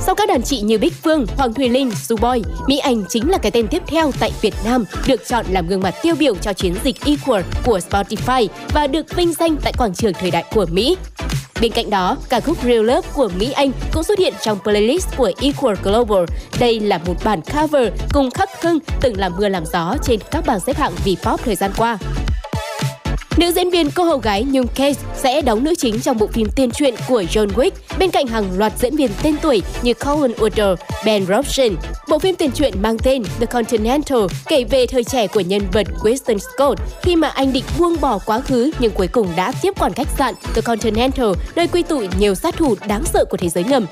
[SPEAKER 21] Sau các đàn chị như Bích Phương, Hoàng Thùy Linh, Boy, Mỹ Anh chính là cái tên tiếp theo tại Việt Nam được chọn làm gương mặt tiêu biểu cho chiến dịch Equal của Spotify và được vinh danh tại quảng trường thời đại của Mỹ. Bên cạnh đó, ca khúc Real Love của Mỹ Anh cũng xuất hiện trong playlist của Equal Global. Đây là một bản cover cùng Khắc Hưng từng làm mưa làm gió trên các bảng xếp hạng V-pop thời gian qua. Nữ diễn viên cô hầu gái Nhung Case sẽ đóng nữ chính trong bộ phim tiên truyện của John Wick bên cạnh hàng loạt diễn viên tên tuổi như Colin Woodard, Ben Robson. Bộ phim tiền truyện mang tên The Continental kể về thời trẻ của nhân vật Winston Scott khi mà anh định buông bỏ quá khứ nhưng cuối cùng đã tiếp quản khách sạn The Continental nơi quy tụ nhiều sát thủ đáng sợ của thế giới ngầm.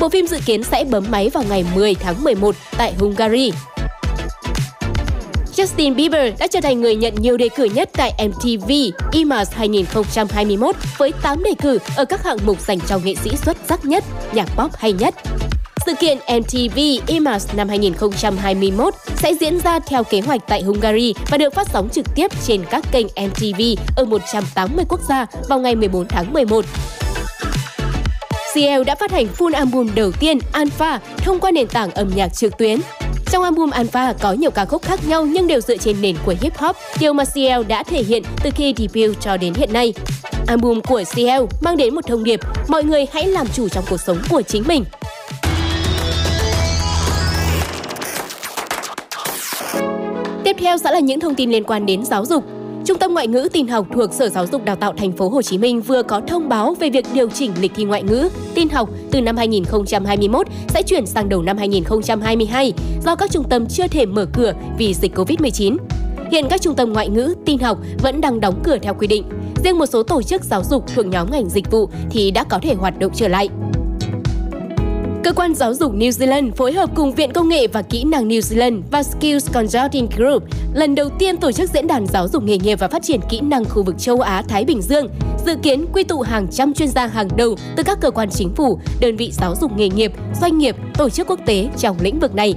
[SPEAKER 21] Bộ phim dự kiến sẽ bấm máy vào ngày 10 tháng 11 tại Hungary. Justin Bieber đã trở thành người nhận nhiều đề cử nhất tại MTV IMAs 2021 với 8 đề cử ở các hạng mục dành cho nghệ sĩ xuất sắc nhất, nhạc pop hay nhất. Sự kiện MTV IMAs năm 2021 sẽ diễn ra theo kế hoạch tại Hungary và được phát sóng trực tiếp trên các kênh MTV ở 180 quốc gia vào ngày 14 tháng 11. CL đã phát hành full album đầu tiên Alpha thông qua nền tảng âm nhạc trực tuyến trong album Alpha có nhiều ca khúc khác nhau nhưng đều dựa trên nền của hip hop, điều mà CL đã thể hiện từ khi debut cho đến hiện nay. Album của CL mang đến một thông điệp, mọi người hãy làm chủ trong cuộc sống của chính mình. Tiếp theo sẽ là những thông tin liên quan đến giáo dục. Trung tâm Ngoại ngữ tin học thuộc Sở Giáo dục Đào tạo Thành phố Hồ Chí Minh vừa có thông báo về việc điều chỉnh lịch thi ngoại ngữ tin học từ năm 2021 sẽ chuyển sang đầu năm 2022 do các trung tâm chưa thể mở cửa vì dịch Covid-19. Hiện các trung tâm ngoại ngữ tin học vẫn đang đóng cửa theo quy định. Riêng một số tổ chức giáo dục thuộc nhóm ngành dịch vụ thì đã có thể hoạt động trở lại. Cơ quan giáo dục New Zealand phối hợp cùng Viện Công nghệ và Kỹ năng New Zealand và Skills Consulting Group lần đầu tiên tổ chức diễn đàn giáo dục nghề nghiệp và phát triển kỹ năng khu vực châu Á-Thái Bình Dương, dự kiến quy tụ hàng trăm chuyên gia hàng đầu từ các cơ quan chính phủ, đơn vị giáo dục nghề nghiệp, doanh nghiệp, tổ chức quốc tế trong lĩnh vực này.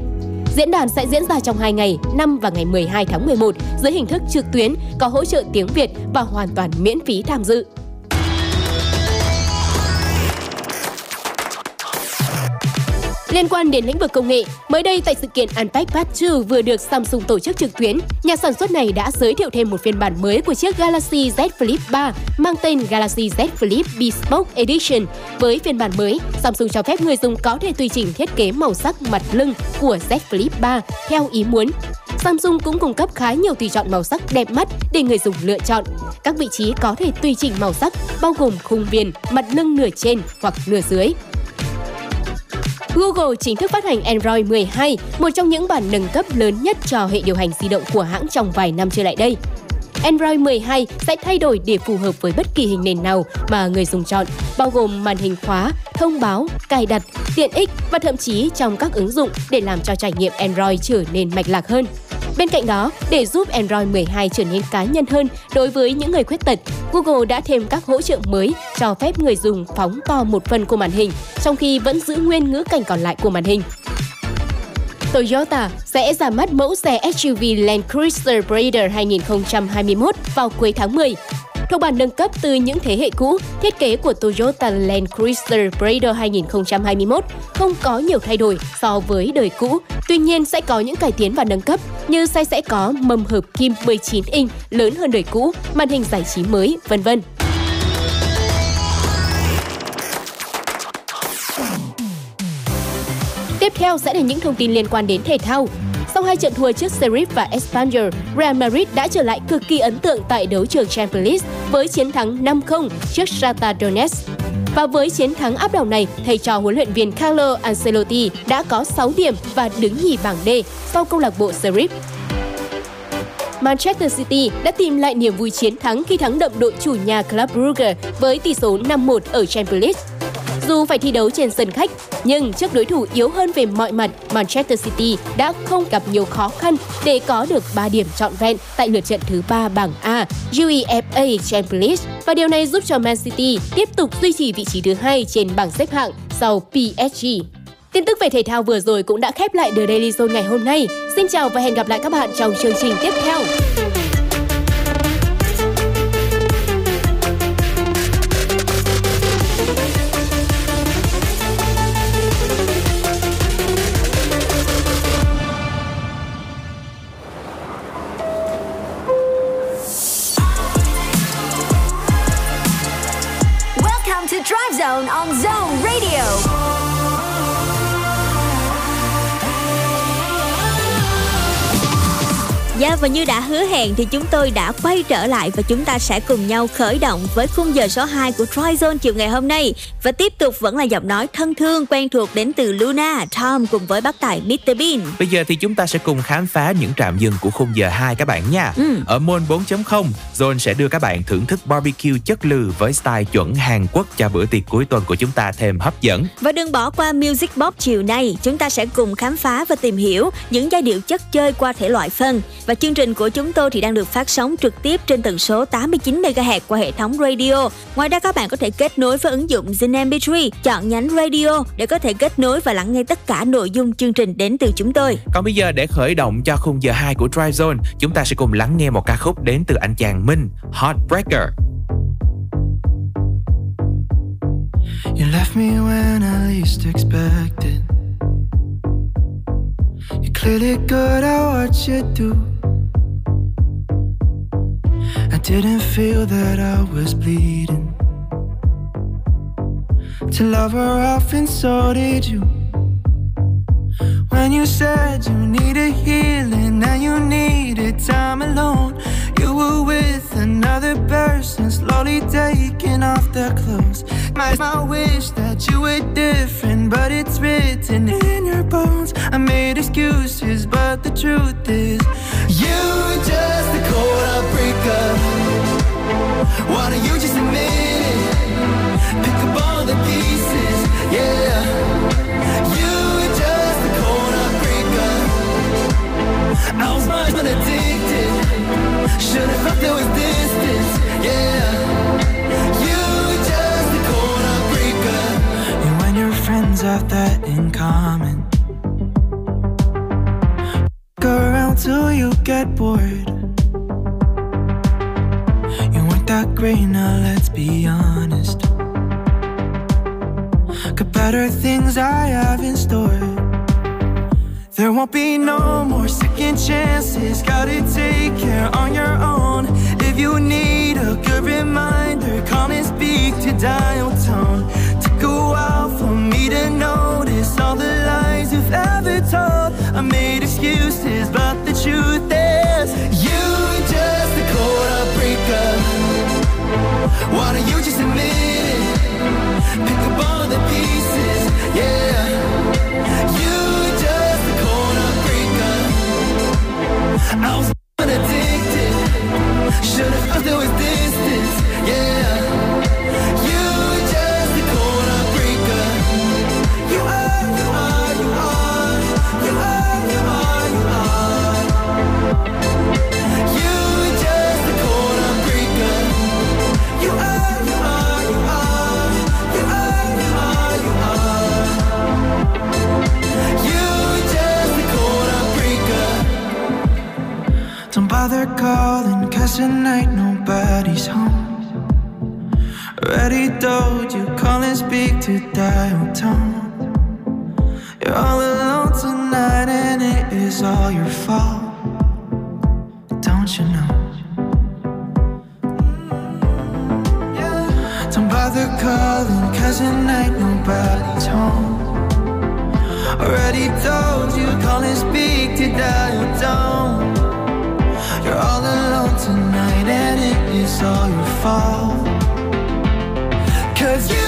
[SPEAKER 21] Diễn đàn sẽ diễn ra trong 2 ngày, 5 và ngày 12 tháng 11 dưới hình thức trực tuyến, có hỗ trợ tiếng Việt và hoàn toàn miễn phí tham dự. Liên quan đến lĩnh vực công nghệ, mới đây tại sự kiện Unpacked Part 2 vừa được Samsung tổ chức trực tuyến, nhà sản xuất này đã giới thiệu thêm một phiên bản mới của chiếc Galaxy Z Flip 3 mang tên Galaxy Z Flip Bespoke Edition. Với phiên bản mới, Samsung cho phép người dùng có thể tùy chỉnh thiết kế màu sắc mặt lưng của Z Flip 3 theo ý muốn. Samsung cũng cung cấp khá nhiều tùy chọn màu sắc đẹp mắt để người dùng lựa chọn. Các vị trí có thể tùy chỉnh màu sắc bao gồm khung viền, mặt lưng nửa trên hoặc nửa dưới. Google chính thức phát hành Android 12, một trong những bản nâng cấp lớn nhất cho hệ điều hành di động của hãng trong vài năm trở lại đây. Android 12 sẽ thay đổi để phù hợp với bất kỳ hình nền nào mà người dùng chọn, bao gồm màn hình khóa, thông báo, cài đặt, tiện ích và thậm chí trong các ứng dụng để làm cho trải nghiệm Android trở nên mạch lạc hơn. Bên cạnh đó, để giúp Android 12 trở nên cá nhân hơn đối với những người khuyết tật, Google đã thêm các hỗ trợ mới cho phép người dùng phóng to một phần của màn hình, trong khi vẫn giữ nguyên ngữ cảnh còn lại của màn hình. Toyota sẽ ra mắt mẫu xe SUV Land Cruiser Raider 2021 vào cuối tháng 10 Thuộc bản nâng cấp từ những thế hệ cũ, thiết kế của Toyota Land Cruiser Raider 2021 không có nhiều thay đổi so với đời cũ. Tuy nhiên sẽ có những cải tiến và nâng cấp như xe sẽ có mâm hợp kim 19 inch lớn hơn đời cũ, màn hình giải trí mới, vân vân. Tiếp theo sẽ là những thông tin liên quan đến thể thao. Sau hai trận thua trước Sheriff và Espanyol, Real Madrid đã trở lại cực kỳ ấn tượng tại đấu trường Champions League với chiến thắng 5-0 trước Shakhtar Donetsk. Và với chiến thắng áp đảo này, thầy trò huấn luyện viên Carlo Ancelotti đã có 6 điểm và đứng nhì bảng D sau câu lạc bộ Sheriff. Manchester City đã tìm lại niềm vui chiến thắng khi thắng đậm đội chủ nhà Club Brugge với tỷ số 5-1 ở Champions League. Dù phải thi đấu trên sân khách, nhưng trước đối thủ yếu hơn về mọi mặt, Manchester City đã không gặp nhiều khó khăn để có được 3 điểm trọn vẹn tại lượt trận thứ 3 bảng A UEFA Champions League và điều này giúp cho Man City tiếp tục duy trì vị trí thứ hai trên bảng xếp hạng sau PSG. Tin tức về thể thao vừa rồi cũng đã khép lại The Daily Zone ngày hôm nay. Xin chào và hẹn gặp lại các bạn trong chương trình tiếp theo.
[SPEAKER 22] To Drive Zone on Zone
[SPEAKER 7] Dạ và như đã hứa hẹn thì chúng tôi đã quay trở lại và chúng ta sẽ cùng nhau khởi động với khung giờ số 2 của Troy Zone chiều ngày hôm nay. Và tiếp tục vẫn là giọng nói thân thương quen thuộc đến từ Luna, Tom cùng với bác tài Mr Bean.
[SPEAKER 1] Bây giờ thì chúng ta sẽ cùng khám phá những trạm dừng của khung giờ 2 các bạn nha.
[SPEAKER 7] Ừ.
[SPEAKER 1] Ở môn 4.0, Zone sẽ đưa các bạn thưởng thức barbecue chất lừ với style chuẩn Hàn Quốc cho bữa tiệc cuối tuần của chúng ta thêm hấp dẫn.
[SPEAKER 7] Và đừng bỏ qua Music Box chiều nay, chúng ta sẽ cùng khám phá và tìm hiểu những giai điệu chất chơi qua thể loại phân. Và chương trình của chúng tôi thì đang được phát sóng trực tiếp trên tần số 89 MHz qua hệ thống radio. Ngoài ra các bạn có thể kết nối với ứng dụng Zin MP3, chọn nhánh radio để có thể kết nối và lắng nghe tất cả nội dung chương trình đến từ chúng tôi.
[SPEAKER 1] Còn bây giờ để khởi động cho khung giờ 2 của Drive Zone, chúng ta sẽ cùng lắng nghe một ca khúc đến từ anh chàng Minh, Heartbreaker.
[SPEAKER 2] You left me when I least expected. You clearly good at what you do. I didn't feel that I was bleeding. To love her off, and so did you. When you said you needed healing and you needed time alone, you were with another person, slowly taking off their clothes. My, my wish that you were different, but it's written in your bones. I made excuses, but the truth is, you just a cold heartbreaker. Why don't you just admit it? Pick up all the pieces, yeah. I was much more addicted. Should've felt there was distance, yeah. You just a heartbreaker. You and your friends have that in common. Go around till you get bored. You weren't that great, now let's be honest. Got better things I have in store. There won't be no more second chances. Gotta take care on your own. If you need a good reminder, call and speak to dial tone. Took a while for me to notice all the lies you've ever told. I made excuses, but the truth is, you just a cold heartbreaker. Why don't you just admit it? Pick up all the pieces, yeah. I was addicted. Should've felt there was distance, father calling Cause at night nobody's home. Ready told you call and speak to dial tone. You're all alone tonight and it is all your fault. Don't you know? Don't bother calling cause at night nobody's home. Already told you call and speak to dial tone. You're all alone tonight and it is all your fault. Cause you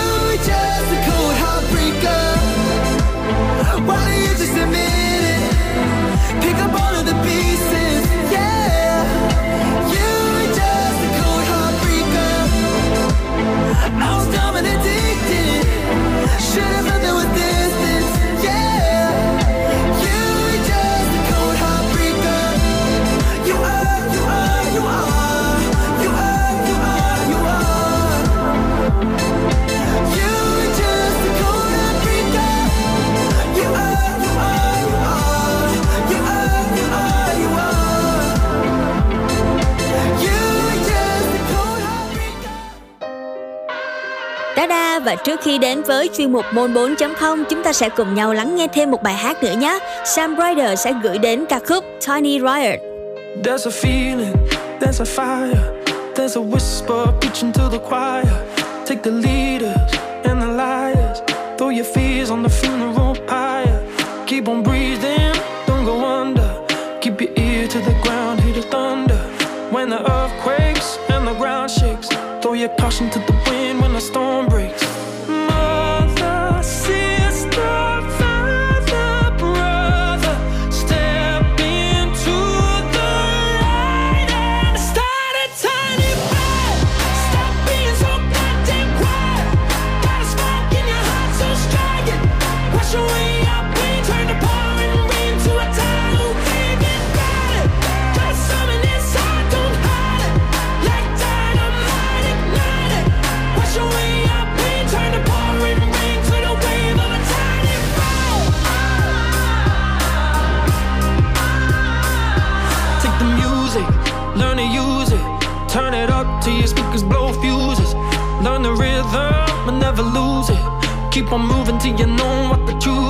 [SPEAKER 7] và trước khi đến với chuyên mục Môn 4.0, chúng ta sẽ cùng nhau lắng nghe thêm một bài hát nữa nhé. Sam Ryder sẽ gửi đến ca khúc Tiny Riot.
[SPEAKER 18] There's a feeling, there's a fire, there's a whisper preaching to the choir. Take the leaders and the liars, throw your fears on the funeral pyre. Keep on breathing, don't go under. Keep your ear to the ground, hear the thunder. When the earth and the ground shakes, throw your caution to the wind when the storm breaks. Keep on moving till you know what the truth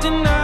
[SPEAKER 14] tonight.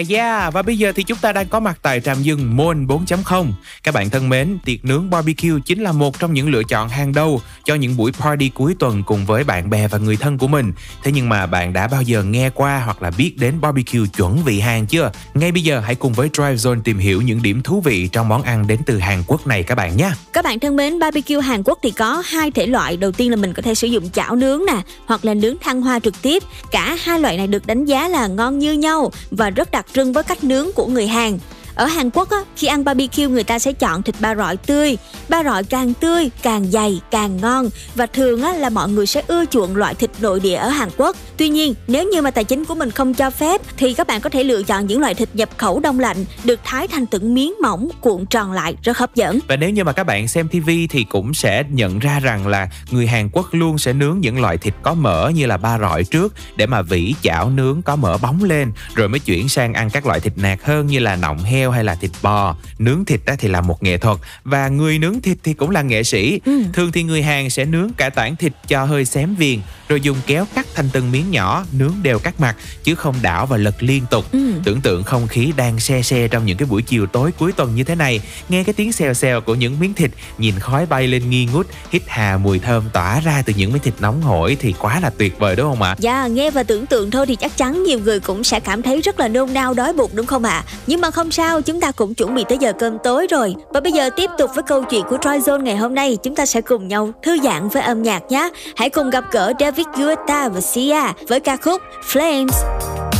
[SPEAKER 1] Yeah yeah Và bây giờ thì chúng ta đang có mặt tại trạm dừng Moon 4.0 Các bạn thân mến, tiệc nướng barbecue chính là một trong những lựa chọn hàng đầu cho những buổi party cuối tuần cùng với bạn bè và người thân của mình. Thế nhưng mà bạn đã bao giờ nghe qua hoặc là biết đến barbecue chuẩn vị Hàn chưa? Ngay bây giờ hãy cùng với Drive Zone tìm hiểu những điểm thú vị trong món ăn đến từ Hàn Quốc này các bạn nhé.
[SPEAKER 9] Các bạn thân mến, barbecue Hàn Quốc thì có hai thể loại. Đầu tiên là mình có thể sử dụng chảo nướng nè Hoặc là nướng than hoa trực tiếp. Cả hai loại này được đánh giá là ngon như nhau Và rất đặc trưng với cách nướng của người Hàn. Ở Hàn Quốc á, khi ăn barbecue người ta sẽ chọn thịt ba rọi tươi. Ba rọi càng tươi, càng dày, càng ngon và thường á, là mọi người sẽ ưa chuộng loại thịt nội địa ở Hàn Quốc. Tuy nhiên, nếu như mà tài chính của mình không cho phép thì các bạn có thể lựa chọn những loại thịt nhập khẩu đông lạnh được thái thành từng miếng mỏng cuộn tròn lại rất hấp dẫn.
[SPEAKER 1] Và nếu như mà các bạn xem TV thì cũng sẽ nhận ra rằng là người Hàn Quốc luôn sẽ nướng những loại thịt có mỡ như là ba rọi trước để mà vỉ chảo nướng có mỡ bóng lên rồi mới chuyển sang ăn các loại thịt nạc hơn như là nọng heo hay là thịt bò. Nướng thịt đó thì là một nghệ thuật và người nướng thịt thì cũng là nghệ sĩ.
[SPEAKER 9] Ừ.
[SPEAKER 1] Thường thì người Hàn sẽ nướng cả tảng thịt cho hơi xém viền rồi dùng kéo cắt thành từng miếng nhỏ nướng đều các mặt chứ không đảo và lật liên tục.
[SPEAKER 9] Ừ.
[SPEAKER 1] Tưởng tượng không khí đang se se trong những cái buổi chiều tối cuối tuần như thế này, nghe cái tiếng xèo xèo của những miếng thịt, nhìn khói bay lên nghi ngút, hít hà mùi thơm tỏa ra từ những miếng thịt nóng hổi thì quá là tuyệt vời đúng không ạ?
[SPEAKER 9] Dạ, nghe và tưởng tượng thôi thì chắc chắn nhiều người cũng sẽ cảm thấy rất là nôn nao đói bụng đúng không ạ? Nhưng mà không sao, chúng ta cũng chuẩn bị tới giờ cơm tối rồi. Và bây giờ tiếp tục với câu chuyện của Troy Zone ngày hôm nay, chúng ta sẽ cùng nhau thư giãn với âm nhạc nhé. Hãy cùng gặp gỡ David Guetta và Sia với ca khúc Flames.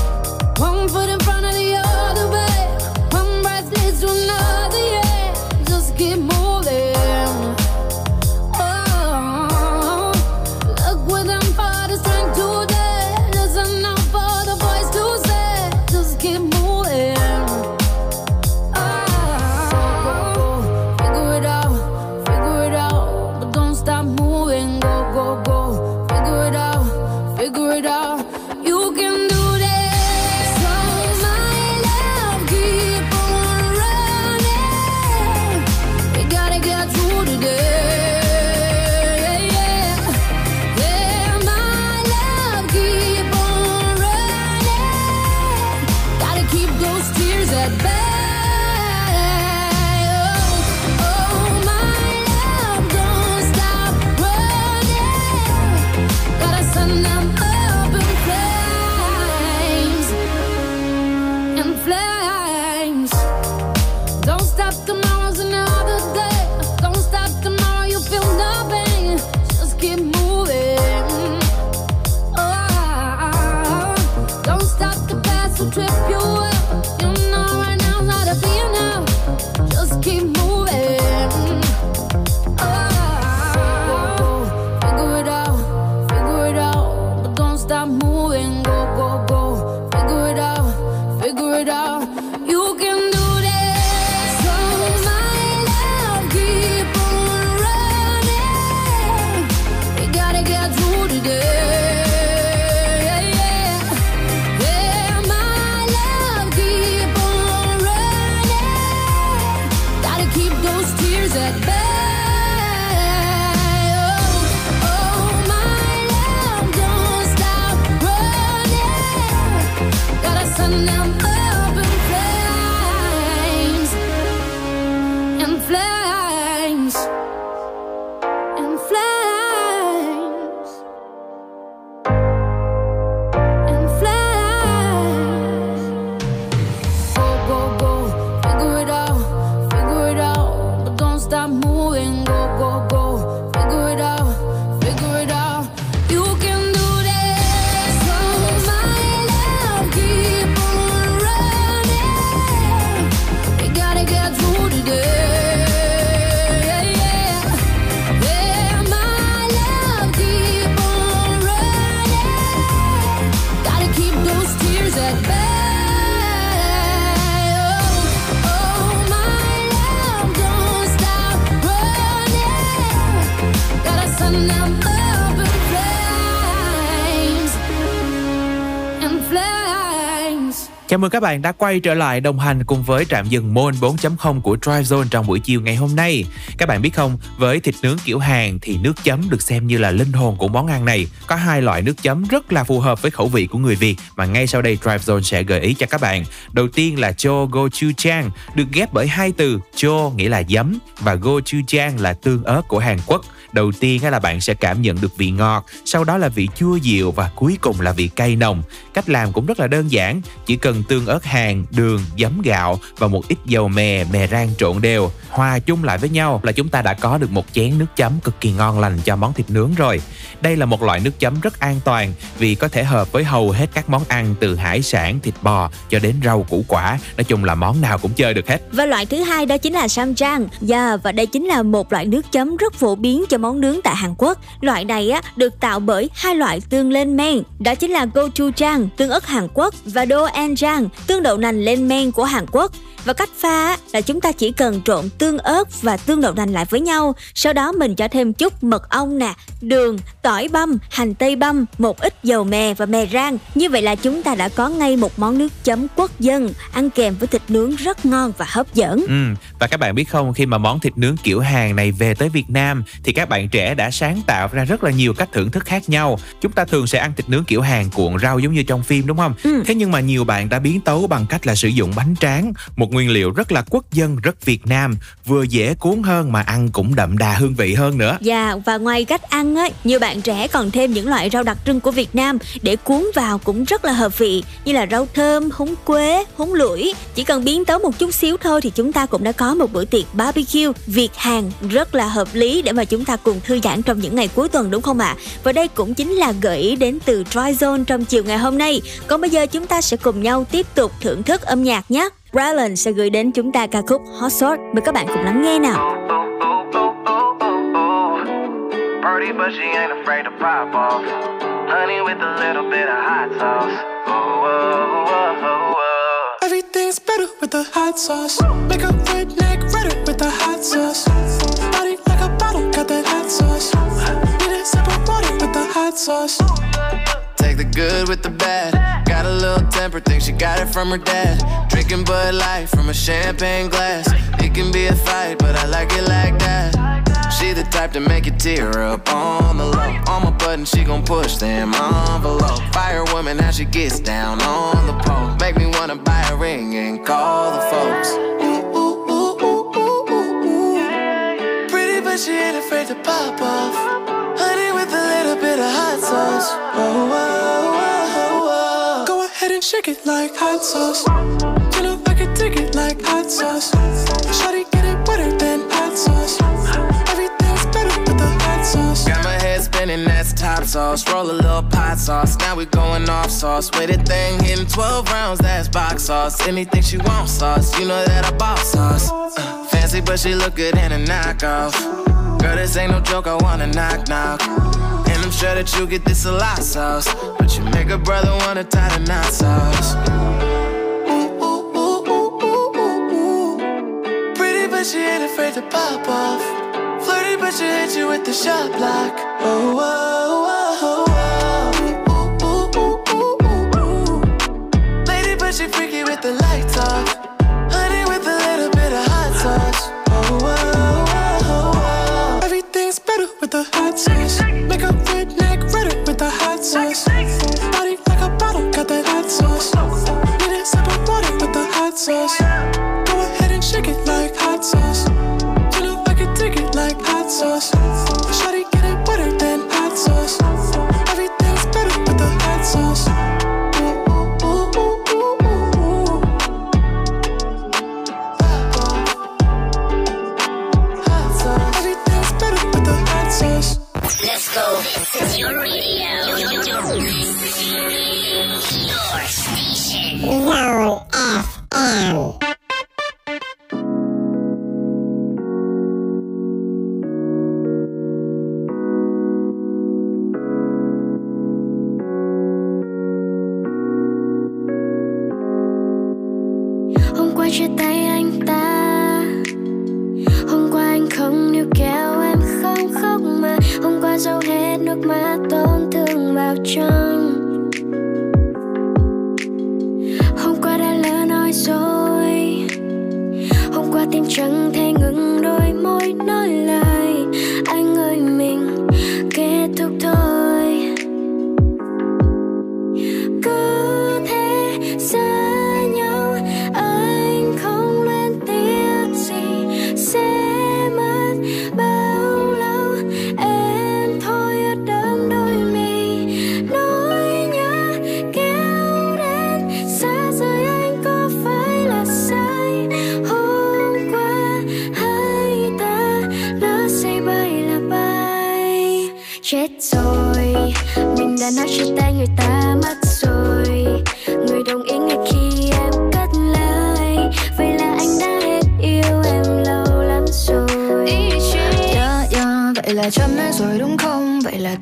[SPEAKER 1] Các bạn đã quay trở lại đồng hành cùng với trạm dừng môn 4.0 của Drive Zone trong buổi chiều ngày hôm nay. Các bạn biết không, với thịt nướng kiểu Hàn thì nước chấm được xem như là linh hồn của món ăn này. Có hai loại nước chấm rất là phù hợp với khẩu vị của người Việt mà ngay sau đây Drive Zone sẽ gợi ý cho các bạn. Đầu tiên là cho gochujang, được ghép bởi hai từ cho nghĩa là giấm và gochujang là tương ớt của Hàn Quốc đầu tiên là bạn sẽ cảm nhận được vị ngọt sau đó là vị chua dịu và cuối cùng là vị cay nồng. Cách làm cũng rất là đơn giản chỉ cần tương ớt hàng đường giấm gạo và một ít dầu mè mè rang trộn đều hòa chung lại với nhau là chúng ta đã có được một chén nước chấm cực kỳ ngon lành cho món thịt nướng rồi. Đây là một loại nước chấm rất an toàn vì có thể hợp với hầu hết các món ăn từ hải sản thịt bò cho đến rau củ quả. Nói chung là món nào cũng chơi được hết.
[SPEAKER 7] Và loại thứ hai đó chính là sam yeah, dạ, và đây chính là một loại nước chấm rất phổ biến cho món món nướng tại Hàn Quốc. Loại này á được tạo bởi hai loại tương lên men, đó chính là gochujang, tương ớt Hàn Quốc và doenjang, tương đậu nành lên men của Hàn Quốc. Và cách pha là chúng ta chỉ cần trộn tương ớt và tương đậu nành lại với nhau, sau đó mình cho thêm chút mật ong nè, đường, tỏi băm, hành tây băm, một ít dầu mè và mè rang. Như vậy là chúng ta đã có ngay một món nước chấm quốc dân ăn kèm với thịt nướng rất ngon và hấp dẫn.
[SPEAKER 1] Ừ, và các bạn biết không, khi mà món thịt nướng kiểu Hàn này về tới Việt Nam thì các bạn trẻ đã sáng tạo ra rất là nhiều cách thưởng thức khác nhau. Chúng ta thường sẽ ăn thịt nướng kiểu Hàn cuộn rau giống như trong phim đúng không? Ừ. Thế nhưng mà nhiều bạn đã biến tấu bằng cách là sử dụng bánh tráng, một nguyên liệu rất là quốc dân, rất Việt Nam, vừa dễ cuốn hơn mà ăn cũng đậm đà hương vị hơn nữa.
[SPEAKER 7] Dạ, và ngoài cách ăn á, nhiều bạn trẻ còn thêm những loại rau đặc trưng của Việt Nam để cuốn vào cũng rất là hợp vị, như là rau thơm, húng quế, húng lủi. Chỉ cần biến tấu một chút xíu thôi thì chúng ta cũng đã có một bữa tiệc barbecue Việt Hàn rất là hợp lý để mà chúng ta cùng thư giãn trong những ngày cuối tuần đúng không ạ? À? Và đây cũng chính là gợi ý đến từ Dry Zone trong chiều ngày hôm nay. Còn bây giờ chúng ta sẽ cùng nhau tiếp tục thưởng thức âm nhạc nhé. Rylan sẽ gửi đến chúng ta ca khúc Hot Sort. Mời các bạn cùng lắng nghe nào. Party, but she ain't afraid to pop off. Honey with a little bit of hot sauce. Oh, oh, oh, oh, with the hot sauce. Make a redneck redder with the hot sauce. Body like a bottle, got that hot sauce. Need a sip of water with the hot sauce. Take the good with the bad. Got a little temper, think she got it from her dad. Drinking Bud Light from a champagne glass. It can be a fight, but I like it like that. She the type to make you tear up on the low. On my button, she gon' push them envelope. Fire woman, how she gets down on the pole. Make me wanna buy a ring and call the folks. Ooh, ooh, ooh, ooh, ooh, ooh. ooh. Pretty, but she ain't afraid to pop off Honey with a little bit of hot sauce. Oh, oh, oh, oh, oh. Go ahead and shake it like hot sauce. You know I can take it like hot sauce. Shawty get it wetter than hot sauce. Spinning, that's top sauce. Roll a little pot sauce. Now we going off sauce. With a thing hitting 12 rounds, that's box sauce. Anything she wants sauce. You know that I bought sauce. Uh, fancy, but she look good in a knockoff. Girl, this ain't no joke, I wanna knock knock. And I'm sure that you get this a lot sauce. But you make a brother wanna tie the knot sauce. Ooh, ooh, ooh, ooh, ooh, ooh. Pretty, but she ain't afraid to pop off. But she hit you with the shot block. Oh, oh, oh, oh, oh. Ooh, ooh. Lady, but she freaky with the lights off. Honey with a little bit of hot sauce. Oh, oh oh, oh. Everything's better with the hot sauce. Make a redneck redder with the hot sauce. Body like a bottle, got that hot sauce. Need a sip of water with the hot sauce. Go ahead and shake it like hot sauce. Hot sauce. Shawty get it wetter than hot sauce. Everything's better with the hot sauce.
[SPEAKER 23] Let's go. This is your radio. Your station. FM.
[SPEAKER 9] vào trong. Hôm qua đã lỡ nói rồi.
[SPEAKER 3] Hôm qua tim chẳng thể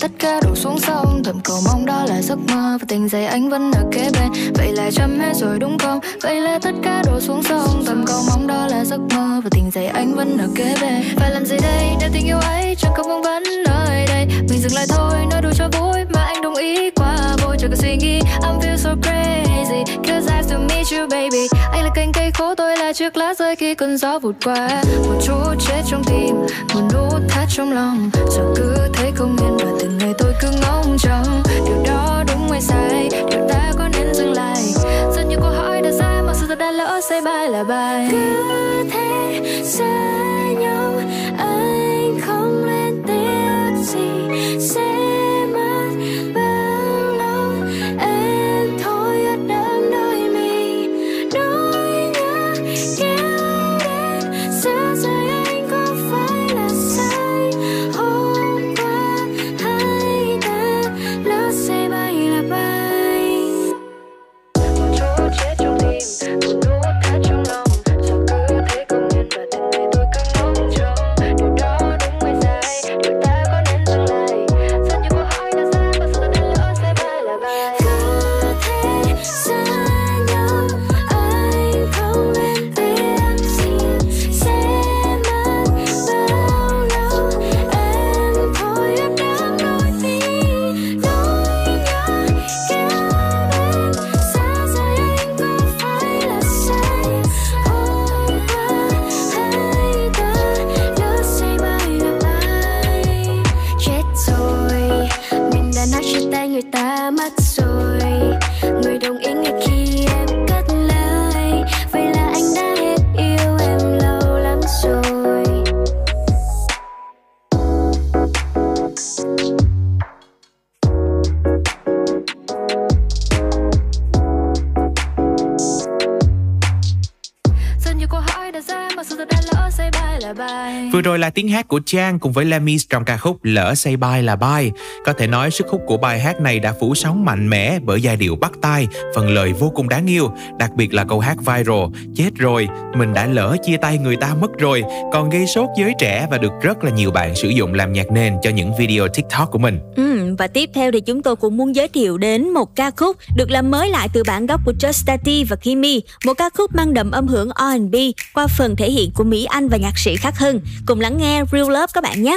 [SPEAKER 3] tất cả đổ xuống sông. Thầm cầu mong đó là giấc mơ Và tình dày anh vẫn ở kế bên. Vậy là chăm hết rồi đúng không? Vậy là tất cả đổ xuống sông. Thầm cầu mong đó là giấc mơ Và tình dày anh vẫn ở kế bên. Phải làm gì đây? Để tình yêu ấy chẳng có vương vấn nơi đây. Mình dừng lại thôi, nói đùa cho vui Mà anh đồng ý quá vui cho cần suy nghĩ. I'm feel so crazy, Cause I still meet you, baby. Anh là cành cây khô, tôi là chiếc lá rơi khi cơn gió vụt qua. Một chút chết trong tim, Một nút thắt trong lòng. Giờ cứ thấy không yên và từng ngày tôi cứ ngóng trông. Điều đó đúng hay sai? Điều ta có nên dừng lại? Rất nhiều câu hỏi đã ra mà sự thật đã lỡ say bài là bài
[SPEAKER 9] cứ thế, xa nhau, anh không lên tiếng gì. Sẽ là
[SPEAKER 1] tiếng hát của Trang cùng với Lemmy trong ca khúc Lỡ say bay là bay. Có thể nói sức hút của bài hát này đã phủ sóng mạnh mẽ bởi giai điệu bắt tai, phần lời vô cùng đáng yêu, đặc biệt là câu hát viral Chết rồi, mình đã lỡ chia tay người ta mất rồi, còn gây sốt giới trẻ và được rất là nhiều bạn sử dụng làm nhạc nền cho những video TikTok của mình.
[SPEAKER 7] Ừ, và tiếp theo thì chúng tôi cũng muốn giới thiệu đến một ca khúc được làm mới lại từ bản gốc của Just Tati và Kimi, một ca khúc mang đậm âm hưởng R&B qua phần thể hiện của Mỹ Anh và nhạc sĩ Khắc Hưng. Cùng lắng nghe Real Love các bạn nhé.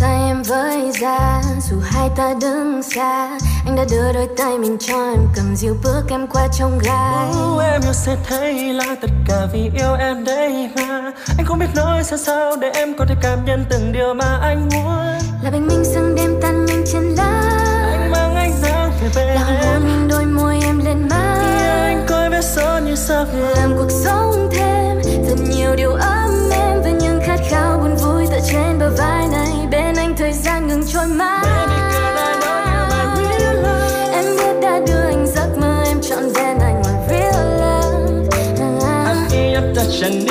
[SPEAKER 9] tay em với ra dù hai ta đứng xa anh đã đưa đôi tay mình cho em cầm dịu bước em qua trong gai
[SPEAKER 24] Ú, em yêu sẽ thấy là tất cả vì yêu em đây mà. Anh không biết nói sao sao để em có thể cảm nhận từng điều mà anh muốn.
[SPEAKER 9] Là bình minh sương đêm tan nhanh trên lá.
[SPEAKER 24] Anh mang ánh nắng về bên
[SPEAKER 9] là
[SPEAKER 24] son như sao
[SPEAKER 9] làm cuộc sống thêm. Thật nhiều điều ấm em và những khát khao buồn vui tựa trên bờ vai này. Bên anh thời gian ngừng trôi mãi. Em biết đã đưa anh giấc mơ em trọn vẹn anh là real love.
[SPEAKER 24] I feel your touch and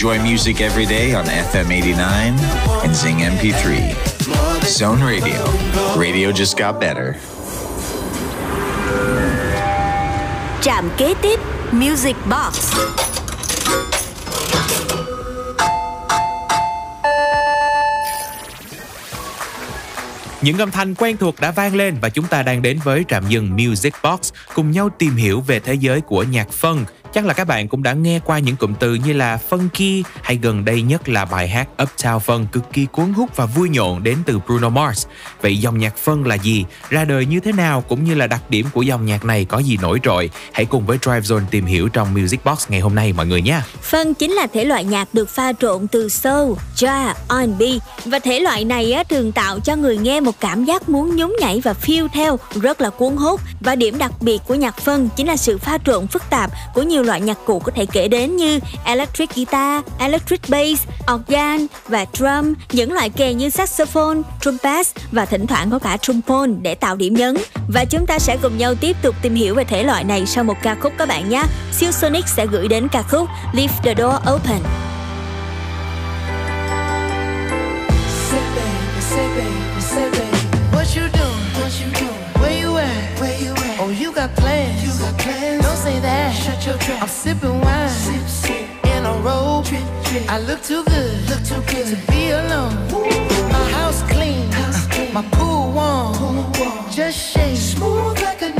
[SPEAKER 25] Enjoy music every day on FM 89 and Zing MP3. Zone Radio. Radio just got better.
[SPEAKER 7] Trạm kế tiếp Music Box
[SPEAKER 1] Những âm thanh quen thuộc đã vang lên và chúng ta đang đến với trạm dừng Music Box cùng nhau tìm hiểu về thế giới của nhạc phân. Chắc là các bạn cũng đã nghe qua những cụm từ như là funky hay gần đây nhất là bài hát Uptown Funk cực kỳ cuốn hút và vui nhộn đến từ Bruno Mars. Vậy dòng nhạc phân là gì? Ra đời như thế nào cũng như là đặc điểm của dòng nhạc này có gì nổi trội? Hãy cùng với Drive Zone tìm hiểu trong Music Box ngày hôm nay mọi người nhé.
[SPEAKER 7] Phân chính là thể loại nhạc được pha trộn từ soul, jazz, R&B và thể loại này á, thường tạo cho người nghe một cảm giác muốn nhún nhảy và phiêu theo rất là cuốn hút và điểm đặc biệt của nhạc phân chính là sự pha trộn phức tạp của nhiều loại nhạc cụ có thể kể đến như electric guitar, electric electric bass, organ và drum, những loại kèn như saxophone, trumpet và thỉnh thoảng có cả trombone để tạo điểm nhấn. Và chúng ta sẽ cùng nhau tiếp tục tìm hiểu về thể loại này sau một ca khúc các bạn nhé. Siêu Sonic sẽ gửi đến ca khúc Leave the Door Open.
[SPEAKER 26] Say baby, say baby, say baby. What you doing? What you doing? Where you at? Where you at? Oh, you got plans. You got plans. Don't say that. Shut your trap. I'm sipping wine. Sip, I look too good. Look too good to be alone. My house clean. My. Pool warm. Just shake. Smooth like a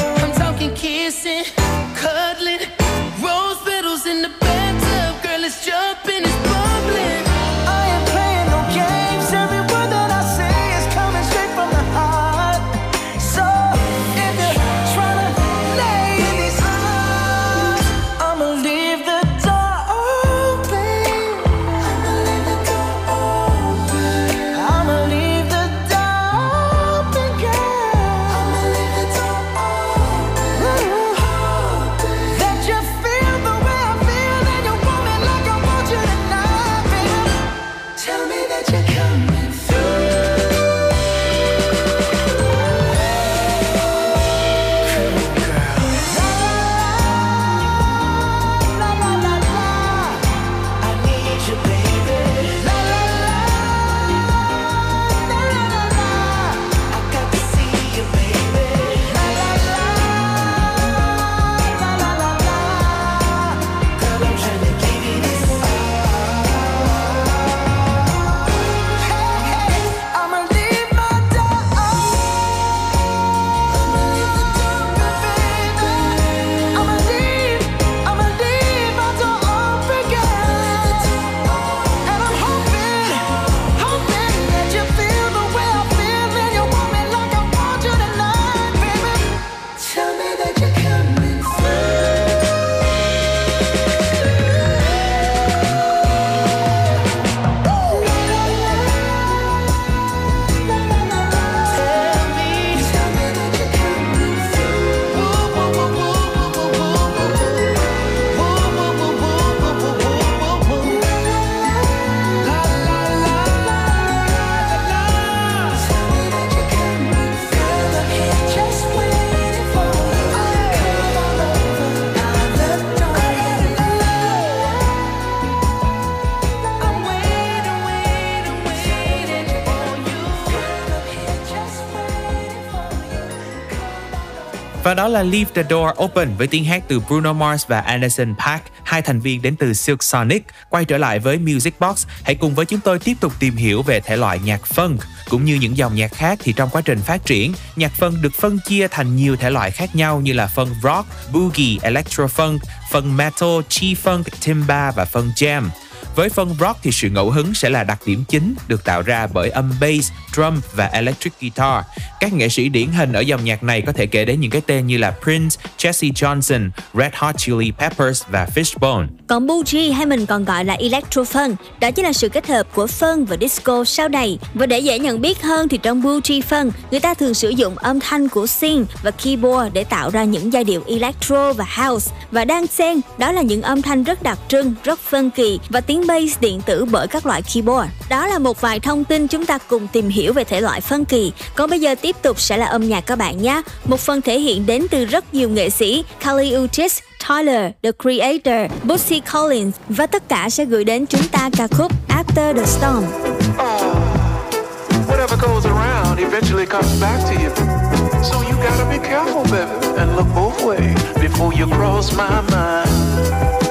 [SPEAKER 1] là Leave the Door Open với tiếng hát từ Bruno Mars và Anderson Park, hai thành viên đến từ Silk Sonic. Quay trở lại với Music Box, hãy cùng với chúng tôi tiếp tục tìm hiểu về thể loại nhạc funk cũng như những dòng nhạc khác thì trong quá trình phát triển, nhạc funk được phân chia thành nhiều thể loại khác nhau như là funk rock, boogie, electro funk, funk metal, chi funk, timba và funk jam. Với phân rock thì sự ngẫu hứng sẽ là đặc điểm chính được tạo ra bởi âm bass, drum và electric guitar. Các nghệ sĩ điển hình ở dòng nhạc này có thể kể đến những cái tên như là Prince, Jesse Johnson, Red Hot Chili Peppers và Fishbone.
[SPEAKER 7] Còn bougie hay mình còn gọi là electro funk, đó chính là sự kết hợp của funk và disco sau đầy Và để dễ nhận biết hơn thì trong bougie funk, người ta thường sử dụng âm thanh của synth và keyboard để tạo ra những giai điệu electro và house. Và đang xen, đó là những âm thanh rất đặc trưng, rất phân kỳ và tiếng bass điện tử bởi các loại keyboard. Đó là một vài thông tin chúng ta cùng tìm hiểu về thể loại phân kỳ. Còn bây giờ tiếp tục sẽ là âm nhạc các bạn nhé. Một phần thể hiện đến từ rất nhiều nghệ sĩ, Kali Uchis, Tyler, The Creator, Bootsy Collins và tất cả sẽ gửi đến chúng ta ca khúc After the Storm.
[SPEAKER 27] Oh, whatever goes around eventually comes back to you. So you gotta be careful, baby, and look both ways before you cross my mind.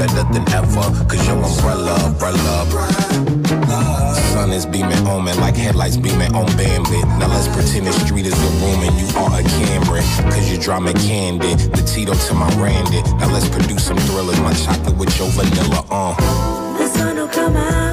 [SPEAKER 9] Better,
[SPEAKER 28] than ever, cause your umbrella, umbrella. Sun is beaming on me like headlights beaming on Bambit. Now let's pretend the street is the room and you are a Cameron. Cause you draw me candy, the Tito to my Randy. Now let's produce some thrillers, my chocolate with your vanilla, uh.
[SPEAKER 9] The sun will come out.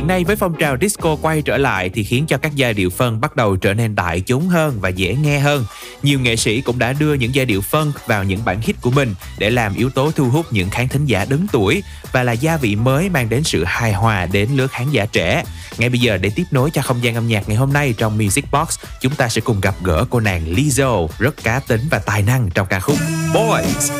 [SPEAKER 1] Hiện nay với phong trào disco quay trở lại thì khiến cho các giai điệu phân bắt đầu trở nên đại chúng hơn và dễ nghe hơn. Nhiều nghệ sĩ cũng đã đưa những giai điệu phân vào những bản hit của mình để làm yếu tố thu hút những khán thính giả đứng tuổi và là gia vị mới mang đến sự hài hòa đến lứa khán giả trẻ. Ngay bây giờ để tiếp nối cho không gian âm nhạc ngày hôm nay trong Music Box, chúng ta sẽ cùng gặp gỡ cô nàng Lizzo rất cá tính và tài năng trong ca khúc Boys.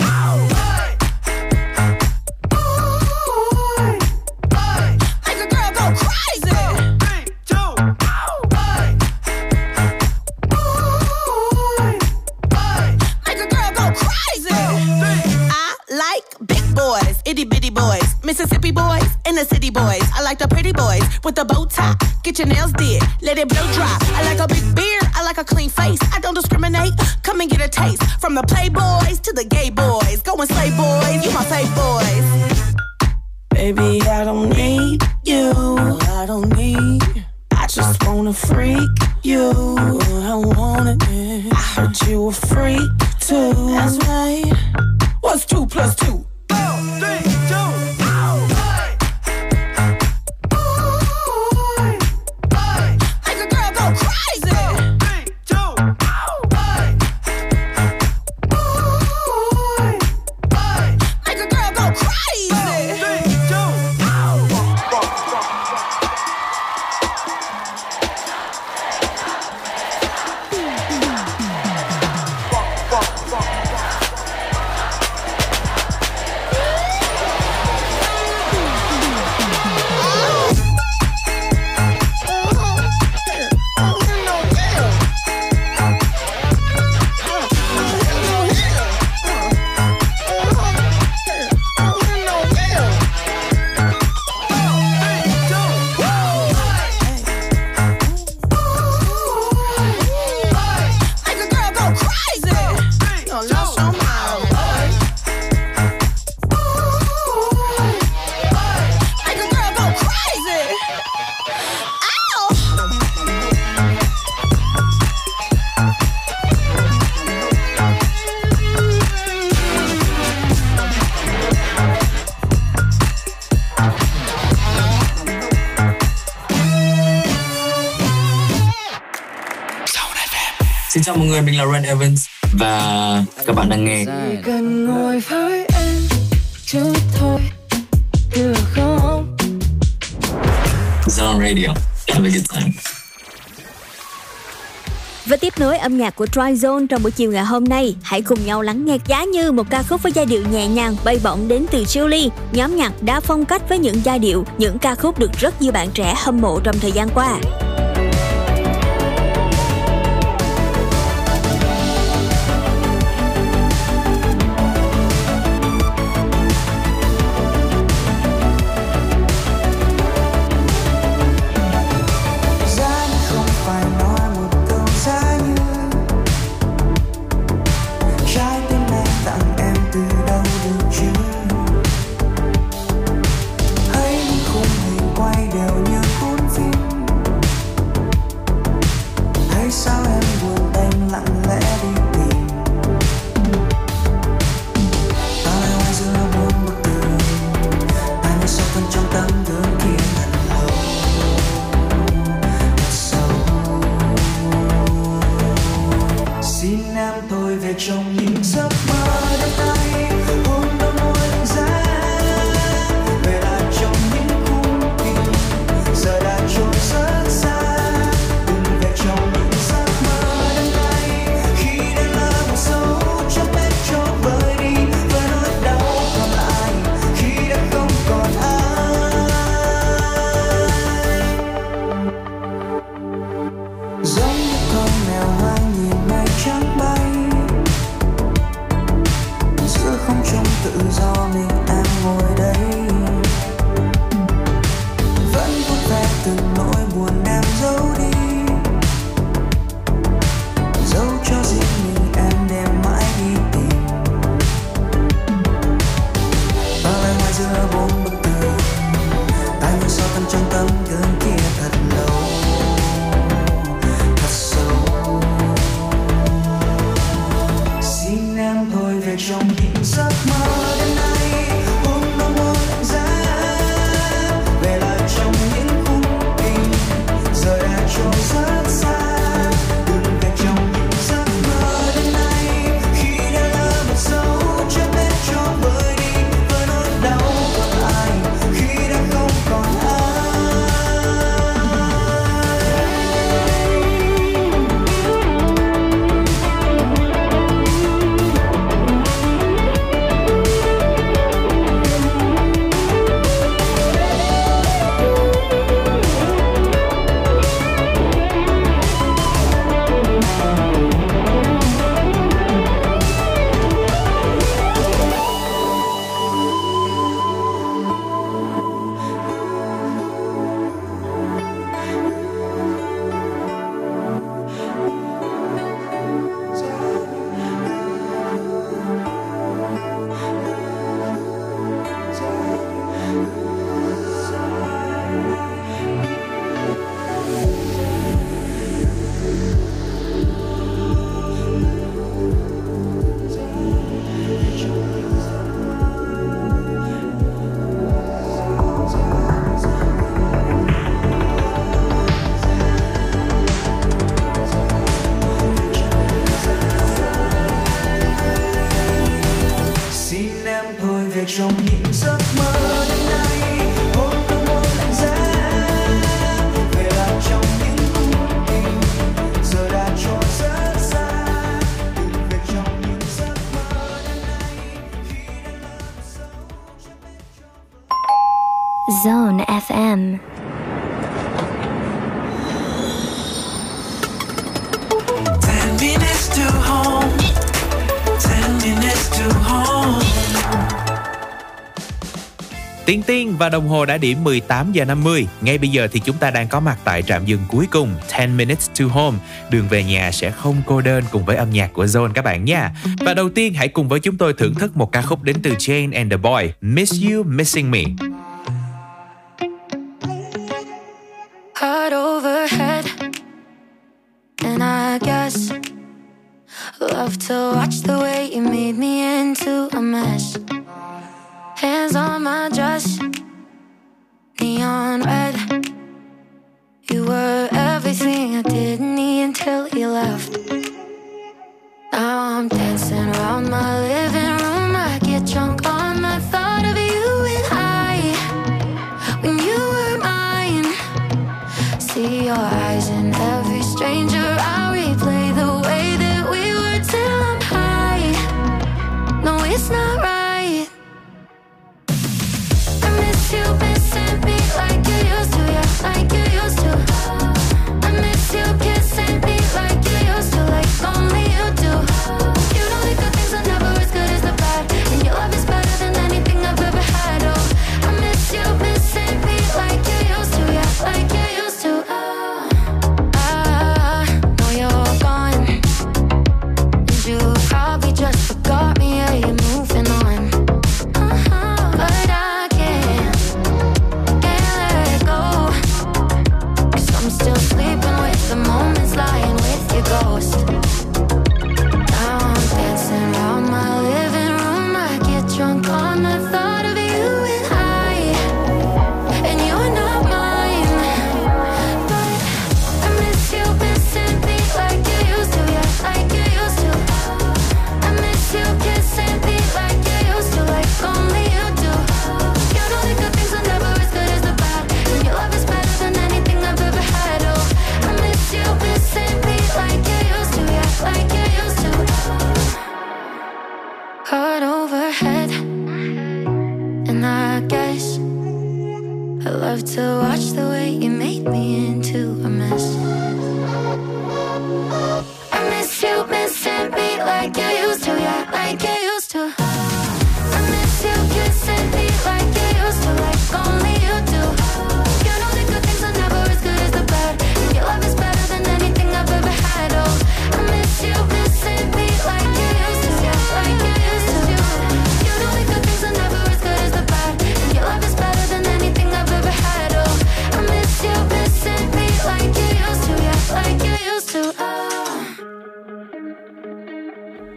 [SPEAKER 29] Itty bitty boys, Mississippi boys, and the city boys. I like the pretty boys with the bow tie. Get your nails did, let it blow dry. I like a big beard, I like a clean face. I don't discriminate. Come and get a taste from the playboys to the gay boys. Go and slay boys, you my fave boys. Baby, I don't need you. I don't need. I just wanna freak you. I want it. I heard you a freak too. That's right. What's two plus two? One, three, two, ow!
[SPEAKER 30] Người, mình là Ren Evans và các bạn đang nghe
[SPEAKER 14] Chỉ cần ngồi với em chút thôi được không
[SPEAKER 30] Zone Radio. Have a good time.
[SPEAKER 7] Và tiếp nối âm nhạc của Dry Zone trong buổi chiều ngày hôm nay, hãy cùng nhau lắng nghe giá như một ca khúc với giai điệu nhẹ nhàng bay bổng đến từ Julie. Nhóm nhạc đa phong cách với những giai điệu, những ca khúc được rất nhiều bạn trẻ hâm mộ trong thời gian qua.
[SPEAKER 3] Và đồng hồ đã điểm 18 giờ 50. Ngay bây giờ thì chúng ta đang có mặt tại trạm dừng cuối cùng 10 minutes to home. Đường về nhà sẽ không cô đơn cùng với âm nhạc của Zone các bạn nha. Và đầu tiên hãy cùng với chúng tôi thưởng thức một ca khúc đến từ Jane and the Boy, Miss You Missing Me.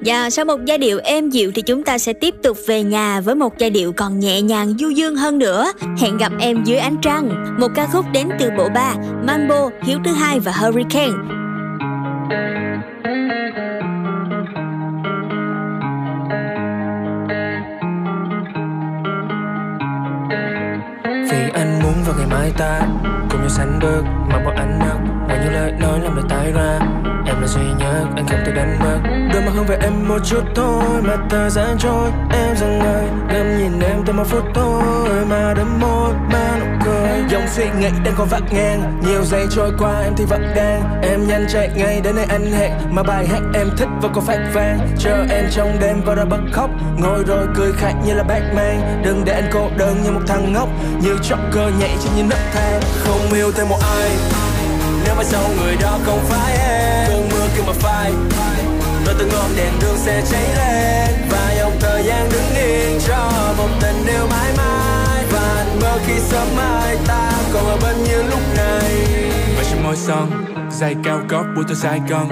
[SPEAKER 7] Và sau một giai điệu êm dịu thì chúng ta sẽ tiếp tục về nhà với một giai điệu còn nhẹ nhàng du dương hơn nữa. Hẹn gặp em dưới ánh trăng, một ca khúc đến từ bộ ba Mambo, Hiếu thứ hai và Hurricane.
[SPEAKER 24] Vì anh muốn vào ngày mai ta Cùng nhau sánh bước mà một ánh mắt Ngoài những lời nói làm lời tái ra là duy nhất anh không thể đánh mất. Đôi mắt hướng về em một chút thôi, Mà thời gian trôi Em dừng lại Ngắm nhìn em từ một phút thôi, Mà đấm môi, mà nụ cười. Dòng suy nghĩ đang còn vắt ngang, Nhiều giây trôi qua em thì vẫn đang. Em nhanh chạy ngay đến nơi anh hẹn, Mà bài hát em thích vẫn còn phát vang. Chờ em trong đêm và ra bật khóc, Ngồi rồi cười khạc như là Batman. Đừng để anh cô đơn như một thằng ngốc, Như Joker nhảy trên những nấc thang. Không yêu thêm một ai, Nếu mà sau người đó không phải em cứ mà phai. Rồi từng ngọn đèn đường sẽ cháy lên Và dòng thời gian đứng yên cho một tình yêu mãi mãi. Và anh mơ khi sớm mai ta còn ở bên như lúc này. Và trên môi son, giày cao gót buổi tối Sài Gòn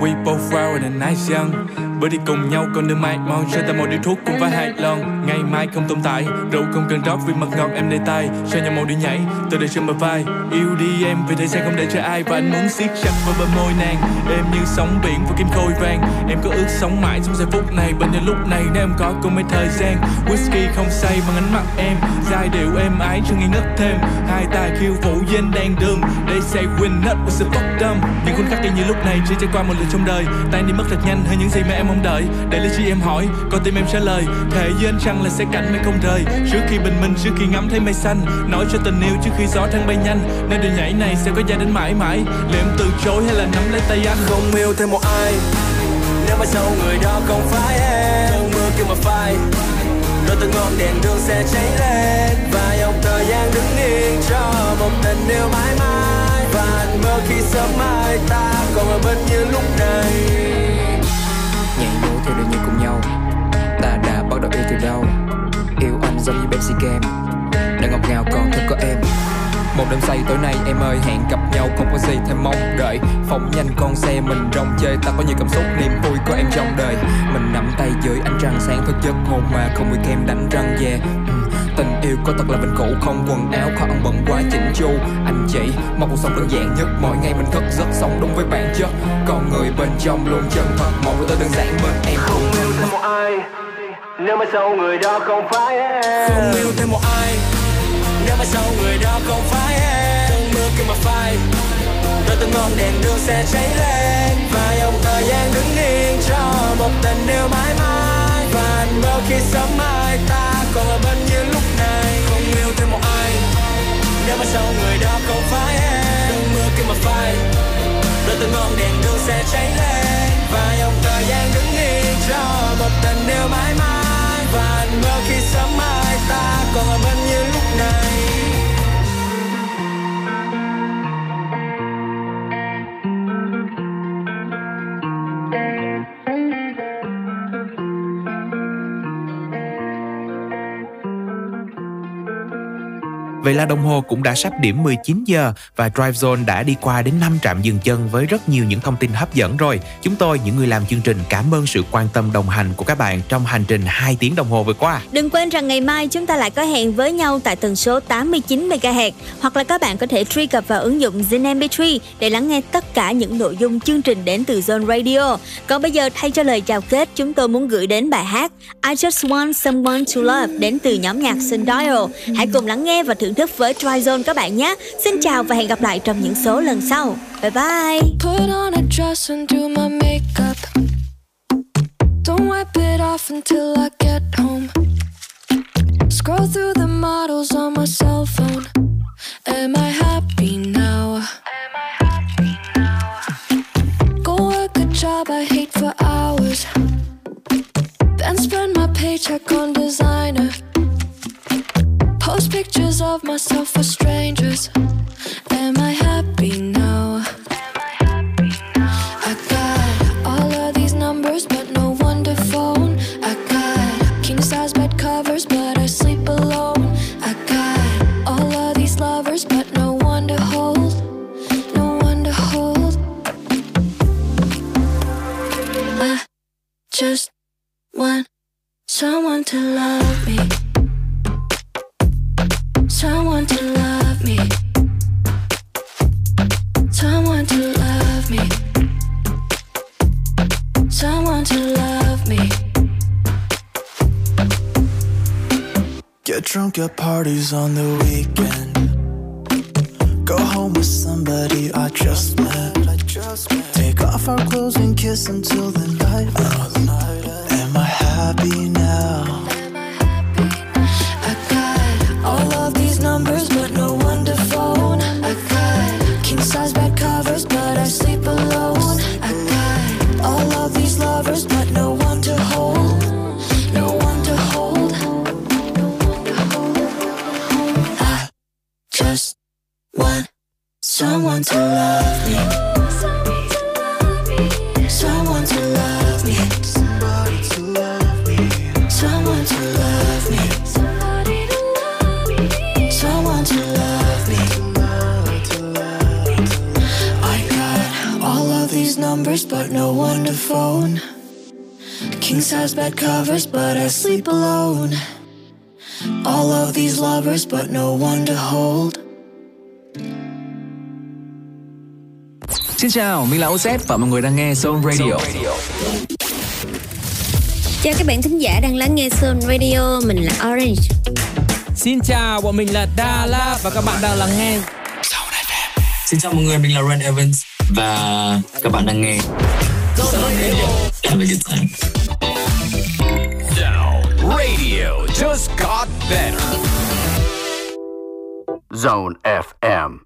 [SPEAKER 24] We both wild and a nice young Bữa đi cùng nhau còn đường mai mòn Cho ta một điếu thuốc cũng phải hai lon. Ngày mai không tồn tại, Rượu không cần rót vì mặt ngọt em đầy tay Sao nhau màu đi nhảy, Tôi để trên bờ vai. Yêu đi em, vì thời gian không để cho ai. Và anh muốn siết chặt vào bờ môi nàng Em như sóng biển và kim khôi vàng. Em có ước sống mãi trong giây phút này Bên nhau lúc này nếu em có cùng mấy thời gian. Whisky không say bằng ánh mắt em, Giai điệu em ái cho nghi ngất thêm. Hai tay khiêu vũ trên đèn đường They say win not with the fuck dumb Những khoảnh khắc như lúc này chỉ trải qua một lần trong đời Tay đi mất thật nhanh hơn những gì mà em
[SPEAKER 19] em mong đợi. Để lý trí em hỏi Còn tim em trả lời. Thề với anh rằng là sẽ cạnh mây không rời. Trước khi bình minh, Trước khi ngắm thấy mây xanh, Nói cho tình yêu trước khi gió thăng bay nhanh. Nên đường nhảy này sẽ có dài đến mãi mãi. Liệu em từ chối hay là nắm lấy tay anh?
[SPEAKER 24] Không yêu thêm một ai. Nếu mai sau người đó không phải em, Cơn mưa kêu mà phai. Đôi từng ngọn đèn đường sẽ cháy lên. Và dòng thời gian đứng yên cho một tình yêu mãi mãi. Và anh mơ khi sớm mai ta còn ở bên như lúc này.
[SPEAKER 31] Bắt đầu yêu từ đâu? Yêu anh giống như Pepsi Game. Đã ngọt ngào còn thật có em. Một đêm say tối nay em ơi, hẹn gặp nhau không có gì thêm mong đợi. Phóng nhanh con xe mình rong chơi, ta có nhiều cảm xúc, niềm vui của em trong đời. Mình nắm tay dưới ánh trăng sáng thức giấc hôn mà không bị kem đánh răng về yeah. Ừ, tình yêu có thật là vĩnh cũ không quần áo khó ăn bận quá chỉnh chu. Anh chị mong cuộc sống đơn giản nhất, mỗi ngày mình thức giấc sống đúng với bản chất. Con người bên trong luôn chân thật mong tôi đơn giản bên em.
[SPEAKER 24] Không yêu thêm một ai nếu mai sau người đó không phải em.
[SPEAKER 31] Không yêu thêm một ai.
[SPEAKER 24] Nếu mai sau người đó không phải em. Cơn mưa kia mà phai, đôi từng ngọn đèn đường sẽ cháy lên. Và dòng thời gian đứng yên cho một tình yêu mãi mãi. Và anh mơ khi sớm mai ta còn ở bên như lúc này. Không yêu thêm một ai. Nếu mai sau người đó không phải em. Cơn mưa kia mà phai, đôi từng ngọn đèn đường sẽ cháy mãi và anh
[SPEAKER 1] Vậy là đồng hồ cũng đã sắp điểm 19 giờ và Drive Zone đã đi qua đến 5 trạm dừng chân với rất nhiều những thông tin hấp dẫn rồi. Chúng tôi, những người làm chương trình, cảm ơn sự quan tâm đồng hành của các bạn trong hành trình 2 tiếng đồng hồ vừa qua.
[SPEAKER 7] Đừng quên rằng ngày mai chúng ta lại có hẹn với nhau tại tần số 89 MHz hoặc là các bạn có thể truy cập vào ứng dụng Zin MP3 để lắng nghe tất cả những nội dung chương trình đến từ Zone Radio. Còn bây giờ thay cho lời chào kết, chúng tôi muốn gửi đến bài hát I Just Want Someone to Love đến từ nhóm nhạc Sundial. Hãy cùng lắng nghe và thưởng thức với Tryzone các bạn nhé. Xin chào và hẹn gặp lại trong những số lần sau. Bye bye.
[SPEAKER 32] Put on a dress and do my makeup. Don't wipe it off until I get home. Scroll through the models on my cell phone. Am I happy now? Am I happy now? Go work a job I hate for hours. Then spend my paycheck on designer. Post pictures of myself for strangers. Am I happy now? I got all of these numbers, but no one to phone. I got king size bed covers, but I sleep alone. I got all of these lovers, but no one to hold. No one to hold. I just want someone to love me. Someone to love me. Someone to love me. Someone to love me.
[SPEAKER 2] Get drunk at parties on the weekend. Go home with somebody I just met. Take off our clothes and kiss until the night ends. Am I happy
[SPEAKER 32] someone to love me. Someone to love me. Somebody to love me.
[SPEAKER 2] Someone to love me,
[SPEAKER 32] somebody to love me. Someone to love me. I got all of these numbers, but no one to phone. King size bed covers, but I sleep alone. All of these lovers, but no one to hold.
[SPEAKER 30] Xin chào, mình là OZ và mọi người đang nghe Zone Radio.
[SPEAKER 7] Chào các bạn thính giả đang lắng nghe Zone Radio, mình là Orange.
[SPEAKER 33] Xin chào, bọn mình là Đà La và các bạn đang lắng nghe
[SPEAKER 30] Xin chào mọi người, mình là Ren Evans và các bạn đang nghe
[SPEAKER 24] Zone Radio.
[SPEAKER 30] Have a good time.
[SPEAKER 6] Zone Radio just got better.
[SPEAKER 34] Zone FM.